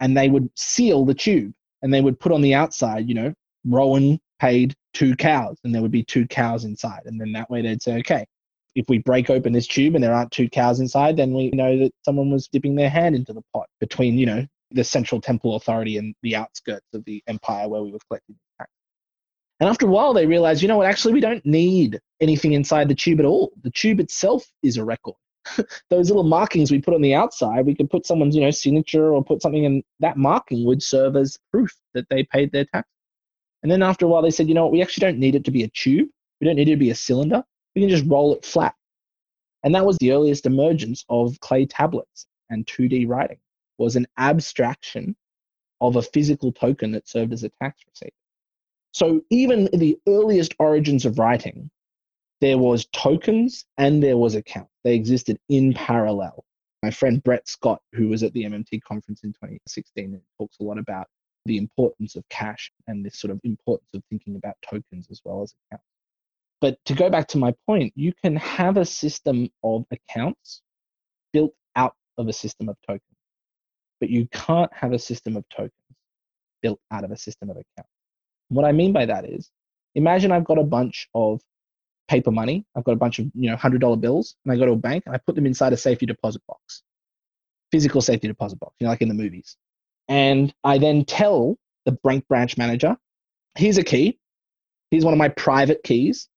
and they would seal the tube, and they would put on the outside, you know, Rohan paid two cows, and there would be two cows inside, and then that way they'd say, okay, if we break open this tube and there aren't two cows inside, then we know that someone was dipping their hand into the pot between, you know, the central temple authority and the outskirts of the empire where we were collecting tax. And after a while, they realized, you know what, actually, we don't need anything inside the tube at all. The tube itself is a record. Those little markings we put on the outside, we could put someone's, you know, signature or put something in that marking would serve as proof that they paid their tax. And then after a while, they said, you know what, we actually don't need it to be a tube. We don't need it to be a cylinder we can just roll it flat. And that was the earliest emergence of clay tablets and 2D writing was an abstraction of a physical token that served as a tax receipt. So even the earliest origins of writing, there was tokens and there was accounts. They existed in parallel. My friend Brett Scott, who was at the MMT conference in 2016, talks a lot about the importance of cash and this sort of importance of thinking about tokens as well as accounts. But to go back to my point, you can have a system of accounts built out of a system of tokens, but you can't have a system of tokens built out of a system of accounts. What I mean by that is, imagine I've got a bunch of paper money. I've got a bunch of you know hundred dollar bills, and I go to a bank and I put them inside a safety deposit box, physical safety deposit box, you know, like in the movies. And I then tell the bank branch manager, here's a key. Here's one of my private keys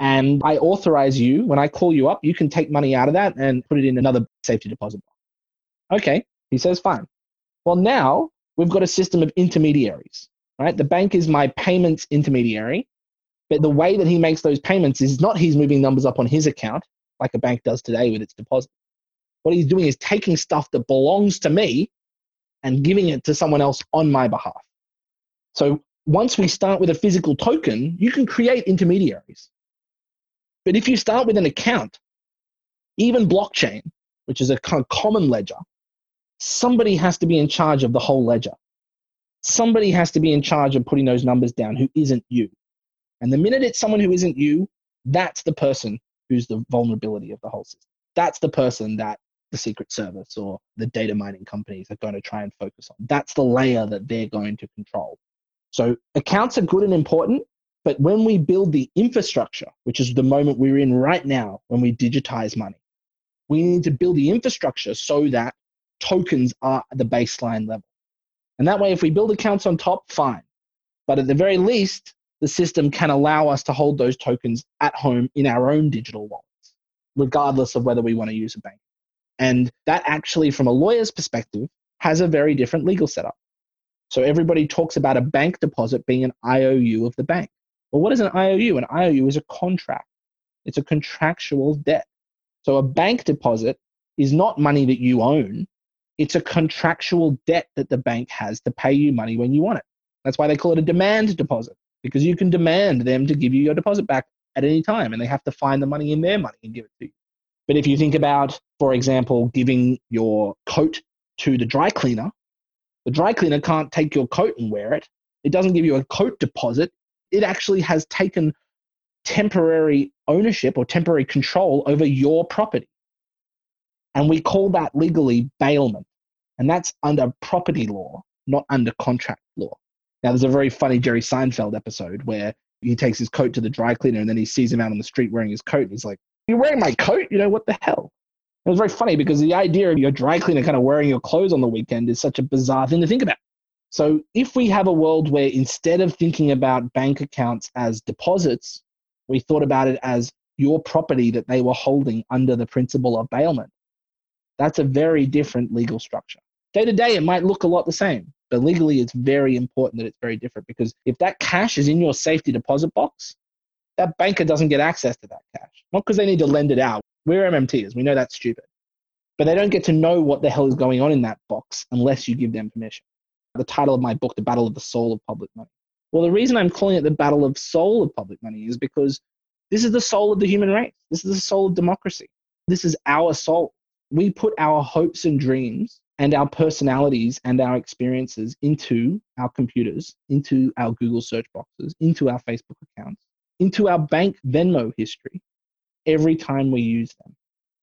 and I authorize you when I call you up, you can take money out of that and put it in another safety deposit box. Okay, he says fine. Well, now we've got a system of intermediaries, right? The bank is my payments intermediary, but the way that he makes those payments is not he's moving numbers up on his account like a bank does today with its deposit. What he's doing is taking stuff that belongs to me and giving it to someone else on my behalf. So once we start with a physical token, you can create intermediaries. But if you start with an account, even blockchain, which is a kind of common ledger, somebody has to be in charge of the whole ledger. Somebody has to be in charge of putting those numbers down who isn't you. And the minute it's someone who isn't you, that's the person who's the vulnerability of the whole system. That's the person that the Secret Service or the data mining companies are going to try and focus on. That's the layer that they're going to control. So accounts are good and important, but when we build the infrastructure, which is the moment we're in right now when we digitize money, we need to build the infrastructure so that tokens are at the baseline level. And that way, if we build accounts on top, fine. But at the very least, the system can allow us to hold those tokens at home in our own digital wallets, regardless of whether we want to use a bank. And that actually, from a lawyer's perspective, has a very different legal setup. So everybody talks about a bank deposit being an IOU of the bank. Well, what is an IOU? An IOU is a contract, it's a contractual debt. So a bank deposit is not money that you own, it's a contractual debt that the bank has to pay you money when you want it. That's why they call it a demand deposit, because you can demand them to give you your deposit back at any time, and they have to find the money in their money and give it to you. But if you think about, for example, giving your coat to the dry cleaner, the dry cleaner can't take your coat and wear it. It doesn't give you a coat deposit. It actually has taken temporary ownership or temporary control over your property. And we call that legally bailment. And that's under property law, not under contract law. Now, there's a very funny Jerry Seinfeld episode where he takes his coat to the dry cleaner and then he sees him out on the street wearing his coat. And he's like, You're wearing my coat? You know, what the hell? It was very funny because the idea of your dry cleaner kind of wearing your clothes on the weekend is such a bizarre thing to think about. So, if we have a world where instead of thinking about bank accounts as deposits, we thought about it as your property that they were holding under the principle of bailment, that's a very different legal structure. Day to day, it might look a lot the same, but legally, it's very important that it's very different because if that cash is in your safety deposit box, that banker doesn't get access to that cash. Not because they need to lend it out. We're MMTers, we know that's stupid. But they don't get to know what the hell is going on in that box unless you give them permission. The title of my book, The Battle of the Soul of Public Money. Well, the reason I'm calling it the Battle of Soul of Public Money is because this is the soul of the human race. This is the soul of democracy. This is our soul. We put our hopes and dreams and our personalities and our experiences into our computers, into our Google search boxes, into our Facebook accounts, into our bank Venmo history every time we use them.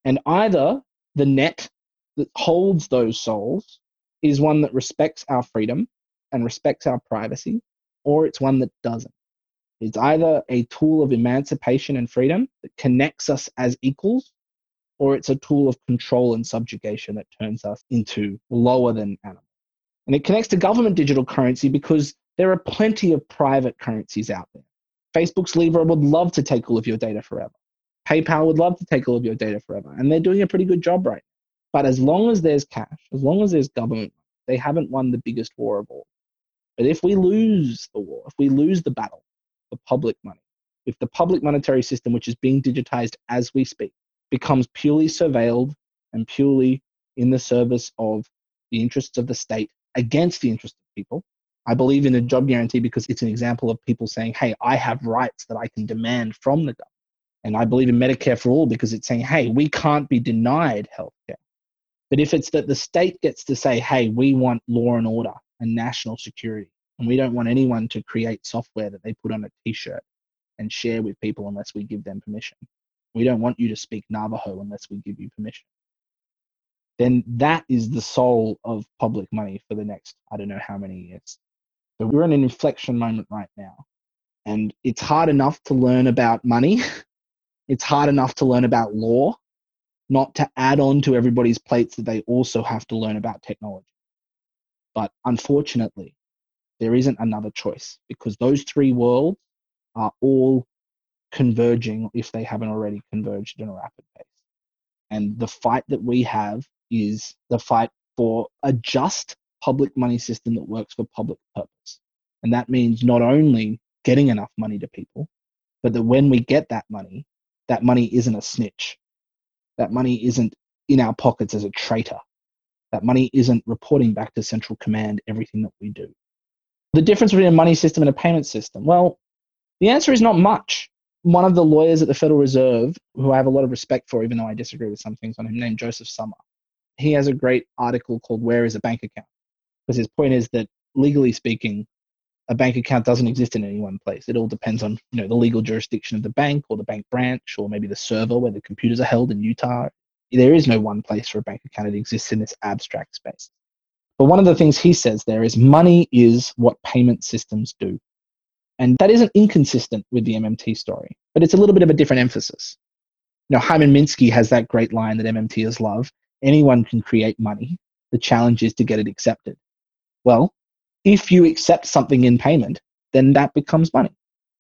And either the net that holds those souls is one that respects our freedom and respects our privacy, or it's one that doesn't. It's either a tool of emancipation and freedom that connects us as equals, or it's a tool of control and subjugation that turns us into lower than animals. And it connects to government digital currency because there are plenty of private currencies out there. Facebook's Libra would love to take all of your data forever. PayPal would love to take all of your data forever. And they're doing a pretty good job right now. But as long as there's cash, as long as there's government, they haven't won the biggest war of all. But if we lose the war, if we lose the battle for public money, if the public monetary system, which is being digitized as we speak, becomes purely surveilled and purely in the service of the interests of the state against the interests of people, I believe in a job guarantee because it's an example of people saying, hey, I have rights that I can demand from the government. And I believe in Medicare for all because it's saying, hey, we can't be denied healthcare. But if it's that the state gets to say, hey, we want law and order and national security, and we don't want anyone to create software that they put on a t shirt and share with people unless we give them permission. We don't want you to speak Navajo unless we give you permission. Then that is the soul of public money for the next, I don't know how many years. So we're in an inflection moment right now. And it's hard enough to learn about money. it's hard enough to learn about law, not to add on to everybody's plates that they also have to learn about technology. But unfortunately, there isn't another choice because those three worlds are all converging if they haven't already converged in a rapid pace. And the fight that we have is the fight for a just public money system that works for public purpose. And that means not only getting enough money to people, but that when we get that money, that money isn't a snitch. That money isn't in our pockets as a traitor. That money isn't reporting back to central command everything that we do. The difference between a money system and a payment system? Well, the answer is not much. One of the lawyers at the Federal Reserve, who I have a lot of respect for, even though I disagree with some things on him, named Joseph Sommer, he has a great article called Where is a Bank Account? because his point is that legally speaking, a bank account doesn't exist in any one place. It all depends on you know the legal jurisdiction of the bank or the bank branch or maybe the server where the computers are held in Utah. There is no one place for a bank account. It exists in this abstract space. But one of the things he says there is money is what payment systems do. And that isn't inconsistent with the MMT story, but it's a little bit of a different emphasis. You know, Hyman Minsky has that great line that MMTers love anyone can create money. The challenge is to get it accepted. Well, if you accept something in payment, then that becomes money.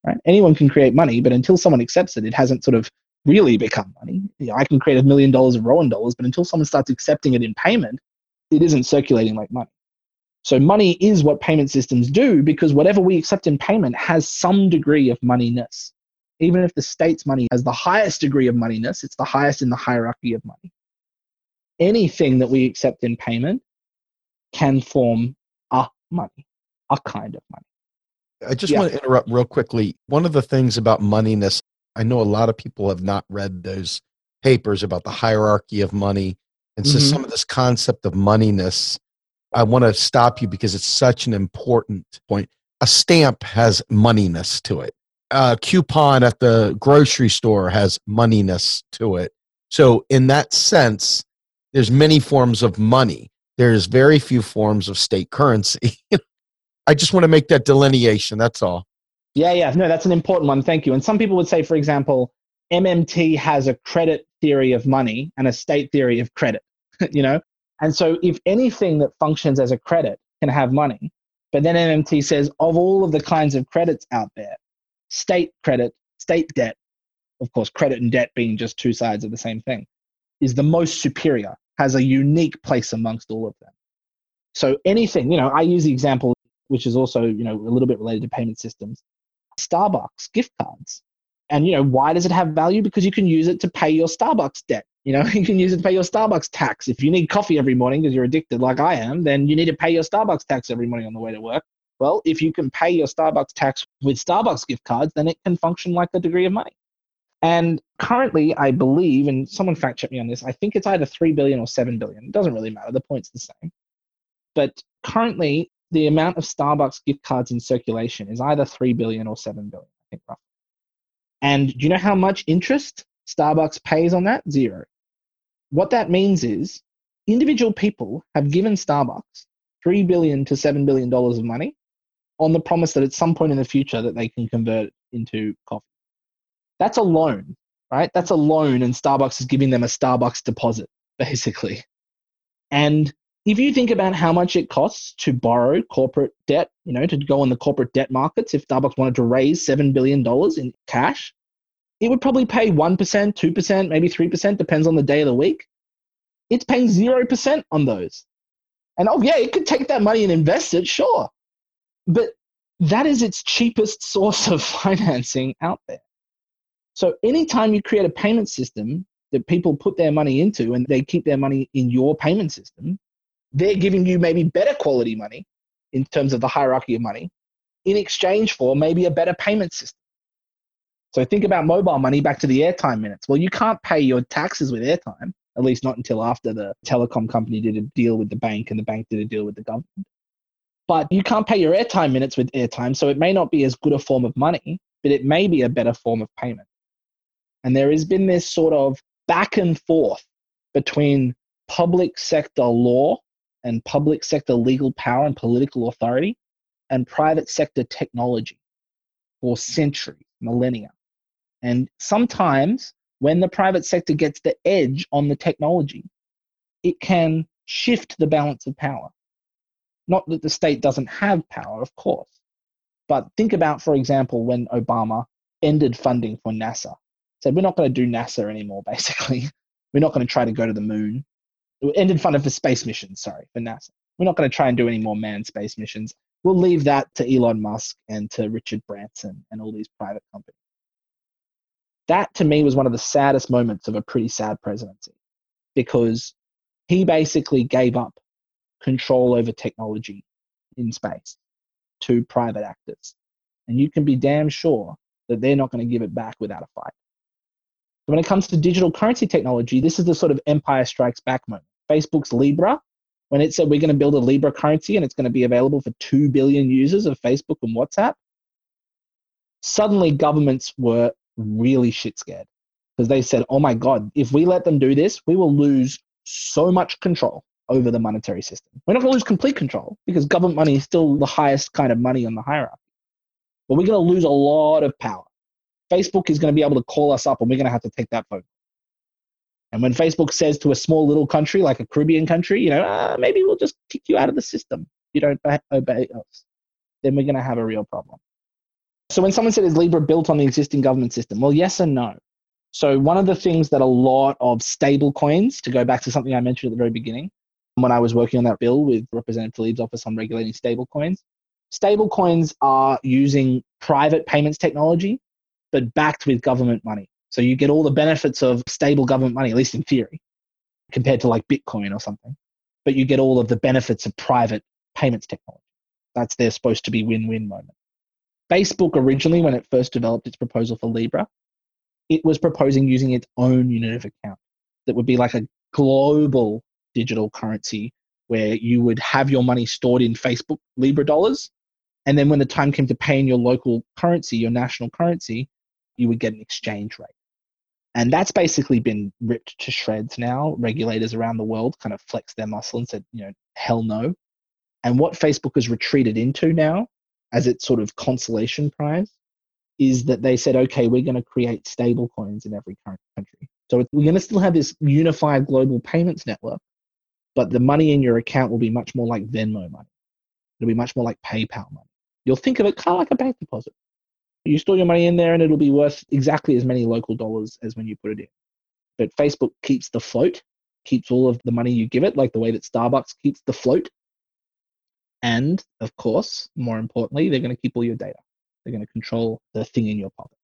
Right? Anyone can create money, but until someone accepts it, it hasn't sort of really become money. You know, I can create a million dollars of Rohan dollars, but until someone starts accepting it in payment, it isn't circulating like money. So money is what payment systems do because whatever we accept in payment has some degree of moneyness. Even if the state's money has the highest degree of moneyness, it's the highest in the hierarchy of money. Anything that we accept in payment can form money, a kind of money. I just Yeah. want to interrupt real quickly. One of the things about moneyness, I know a lot of people have not read those papers about the hierarchy of money. And so Mhm. some of this concept of moneyness, I want to stop you because it's such an important point. A stamp has moneyness to it. A coupon at the grocery store has moneyness to it. So in that sense, there's many forms of money. There's very few forms of state currency. I just want to make that delineation. That's all. Yeah, yeah. No, that's an important one. Thank you. And some people would say, for example, MMT has a credit theory of money and a state theory of credit, you know? And so if anything that functions as a credit can have money, but then MMT says of all of the kinds of credits out there, state credit, state debt, of course, credit and debt being just two sides of the same thing, is the most superior, has a unique place amongst all of them. So anything, you know, I use the example, which is also, you know, a little bit related to payment systems. Starbucks gift cards. And you know, why does it have value? Because you can use it to pay your Starbucks debt. You know, you can use it to pay your Starbucks tax. If you need coffee every morning because you're addicted like I am, then you need to pay your Starbucks tax every morning on the way to work. Well, if you can pay your Starbucks tax with Starbucks gift cards, then it can function like a degree of money. And currently, I believe, and someone fact check me on this, I think it's either 3 billion or 7 billion. It doesn't really matter. The point's the same. But currently, the amount of Starbucks gift cards in circulation is either 3 billion or 7 billion, I think roughly. And do you know how much interest Starbucks pays on that? Zero. What that means is individual people have given Starbucks 3 billion to 7 billion dollars of money on the promise that at some point in the future that they can convert into coffee. That's a loan, right? That's a loan and Starbucks is giving them a Starbucks deposit basically. And if you think about how much it costs to borrow corporate debt, you know, to go on the corporate debt markets, if Starbucks wanted to raise $7 billion in cash, it would probably pay 1%, 2%, maybe 3%, depends on the day of the week. It's paying 0% on those. And oh, yeah, it could take that money and invest it, sure. But that is its cheapest source of financing out there. So anytime you create a payment system that people put their money into and they keep their money in your payment system, they're giving you maybe better quality money in terms of the hierarchy of money in exchange for maybe a better payment system. So think about mobile money back to the airtime minutes. Well, you can't pay your taxes with airtime, at least not until after the telecom company did a deal with the bank and the bank did a deal with the government. But you can't pay your airtime minutes with airtime, so it may not be as good a form of money, but it may be a better form of payment. And there has been this sort of back and forth between public sector law and public sector legal power and political authority and private sector technology for centuries, millennia. And sometimes when the private sector gets the edge on the technology, it can shift the balance of power. Not that the state doesn't have power, of course, but think about, for example, when Obama ended funding for NASA. Said, we're not going to do NASA anymore, basically. We're not going to try to go to the moon. It ended funding for space missions, sorry, for NASA. We're not going to try and do any more manned space missions. We'll leave that to Elon Musk and to Richard Branson and all these private companies. That to me was one of the saddest moments of a pretty sad presidency because he basically gave up control over technology in space to private actors. And you can be damn sure that they're not going to give it back without a fight. When it comes to digital currency technology, this is the sort of empire strikes back moment. Facebook's Libra when it said we're going to build a Libra currency and it's going to be available for 2 billion users of Facebook and WhatsApp, suddenly governments were really shit scared because they said, oh my God, if we let them do this, we will lose so much control over the monetary system. We're not going to lose complete control because government money is still the highest kind of money on the hierarchy. But we're going to lose a lot of power. Facebook is going to be able to call us up and we're going to have to take that vote. And when Facebook says to a small little country like a Caribbean country, you know, ah, maybe we'll just kick you out of the system. You don't obey us. Then we're going to have a real problem. So when someone said, is Libra built on the existing government system? Well, yes and no. So one of the things that a lot of stable coins, to go back to something I mentioned at the very beginning, when I was working on that bill with Representative Tlaib's office on regulating stable coins, stable coins are using private payments technology, but backed with government money. So you get all the benefits of stable government money, at least in theory, compared to like Bitcoin or something. But you get all of the benefits of private payments technology. That's their supposed to be win-win moment. Facebook originally, when it first developed its proposal for Libra, it was proposing using its own unit of account that would be like a global digital currency where you would have your money stored in Facebook Libra dollars. And then when the time came to pay in your local currency, your national currency, you would get an exchange rate. And that's basically been ripped to shreds now. Regulators around the world kind of flexed their muscle and said, you know, hell no. And what Facebook has retreated into now as its sort of consolation prize is that they said, okay, we're going to create stable coins in every country. So we're going to still have this unified global payments network, but the money in your account will be much more like Venmo money. It'll be much more like PayPal money. You'll think of it kind of like a bank deposit. You store your money in there and it'll be worth exactly as many local dollars as when you put it in. But Facebook keeps the float, keeps all of the money you give it, like the way that Starbucks keeps the float. And of course, more importantly, they're going to keep all your data. They're going to control the thing in your pocket.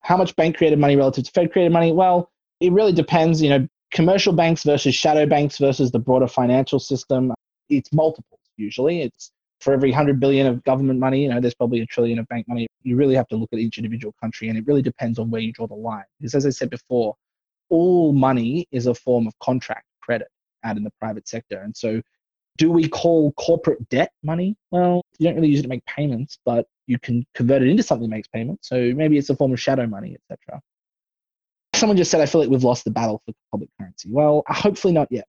How much bank created money relative to Fed created money? Well, it really depends. You know, commercial banks versus shadow banks versus the broader financial system. It's multiples usually. It's for every 100 billion of government money, you know, there's probably a trillion of bank money. You really have to look at each individual country, and it really depends on where you draw the line. Because as I said before, all money is a form of contract credit out in the private sector. And so do we call corporate debt money? Well, you don't really use it to make payments, but you can convert it into something that makes payments. So maybe it's a form of shadow money, etc. Someone just said, I feel like we've lost the battle for public currency. Well, hopefully not yet.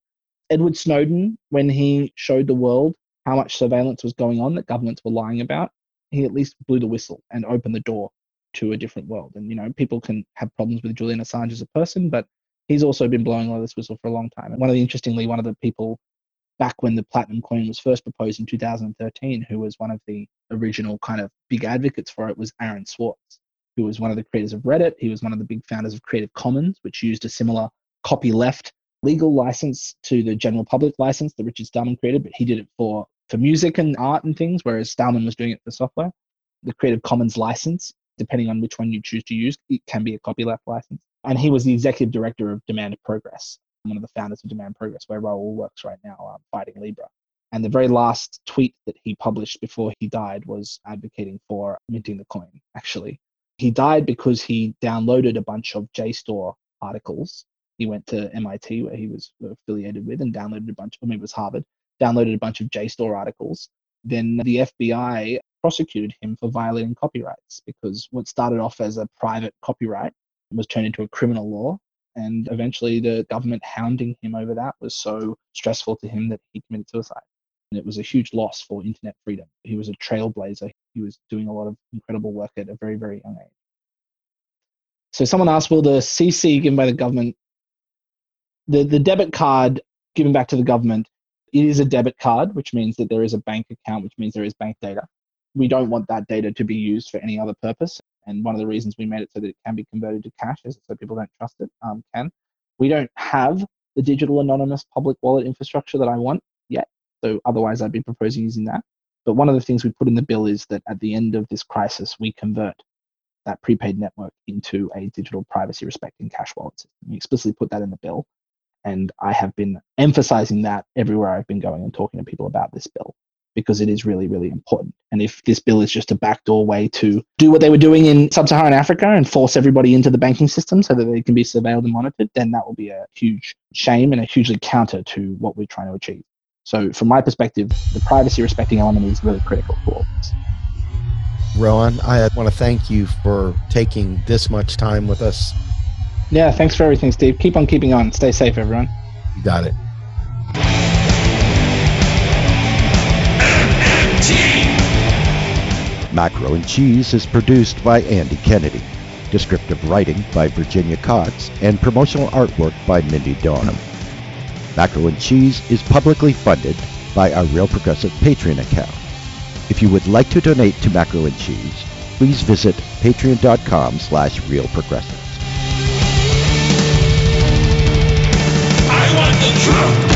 Edward Snowden, when he showed the world how much surveillance was going on that governments were lying about, he at least blew the whistle and opened the door to a different world. And, you know, people can have problems with Julian Assange as a person, but he's also been blowing all this whistle for a long time. And one of the interestingly, one of the people back when the platinum coin was first proposed in 2013, who was one of the original kind of big advocates for it, was Aaron Swartz, who was one of the creators of Reddit. He was one of the big founders of Creative Commons, which used a similar copyleft legal license to the general public license that Richard Stallman created, but he did it for, for music and art and things, whereas Stallman was doing it for software. The Creative Commons license, depending on which one you choose to use, it can be a copyleft license. And he was the executive director of Demand Progress, one of the founders of Demand Progress, where Raul works right now um, fighting Libra. And the very last tweet that he published before he died was advocating for minting the coin, actually. He died because he downloaded a bunch of JSTOR articles. He went to MIT, where he was affiliated with, and downloaded a bunch, I mean, it was Harvard, downloaded a bunch of JSTOR articles. Then the FBI prosecuted him for violating copyrights because what started off as a private copyright was turned into a criminal law and eventually, the government hounding him over that was so stressful to him that he committed suicide. And it was a huge loss for internet freedom. He was a trailblazer. He was doing a lot of incredible work at a very, very young age. So someone asked, will the CC given by the government, the, the debit card given back to the government, it is a debit card, which means that there is a bank account, which means there is bank data. We don't want that data to be used for any other purpose. And one of the reasons we made it so that it can be converted to cash is so people don't trust it um, can. We don't have the digital anonymous public wallet infrastructure that I want yet. So otherwise, I'd be proposing using that. But one of the things we put in the bill is that at the end of this crisis, we convert that prepaid network into a digital privacy respecting cash wallet. We explicitly put that in the bill. And I have been emphasizing that everywhere I've been going and talking to people about this bill because it is really, really important. And if this bill is just a backdoor way to do what they were doing in sub Saharan Africa and force everybody into the banking system so that they can be surveilled and monitored, then that will be a huge shame and a hugely counter to what we're trying to achieve. So, from my perspective, the privacy respecting element is really critical for all this. Rohan, I want to thank you for taking this much time with us. Yeah, thanks for everything, Steve. Keep on keeping on. Stay safe, everyone. You got it. Macro and Cheese is produced by Andy Kennedy. Descriptive writing by Virginia Cox and promotional artwork by Mindy Donham. Macro and Cheese is publicly funded by our Real Progressive Patreon account. If you would like to donate to Macro and Cheese, please visit patreon.com slash realprogressives. The truth.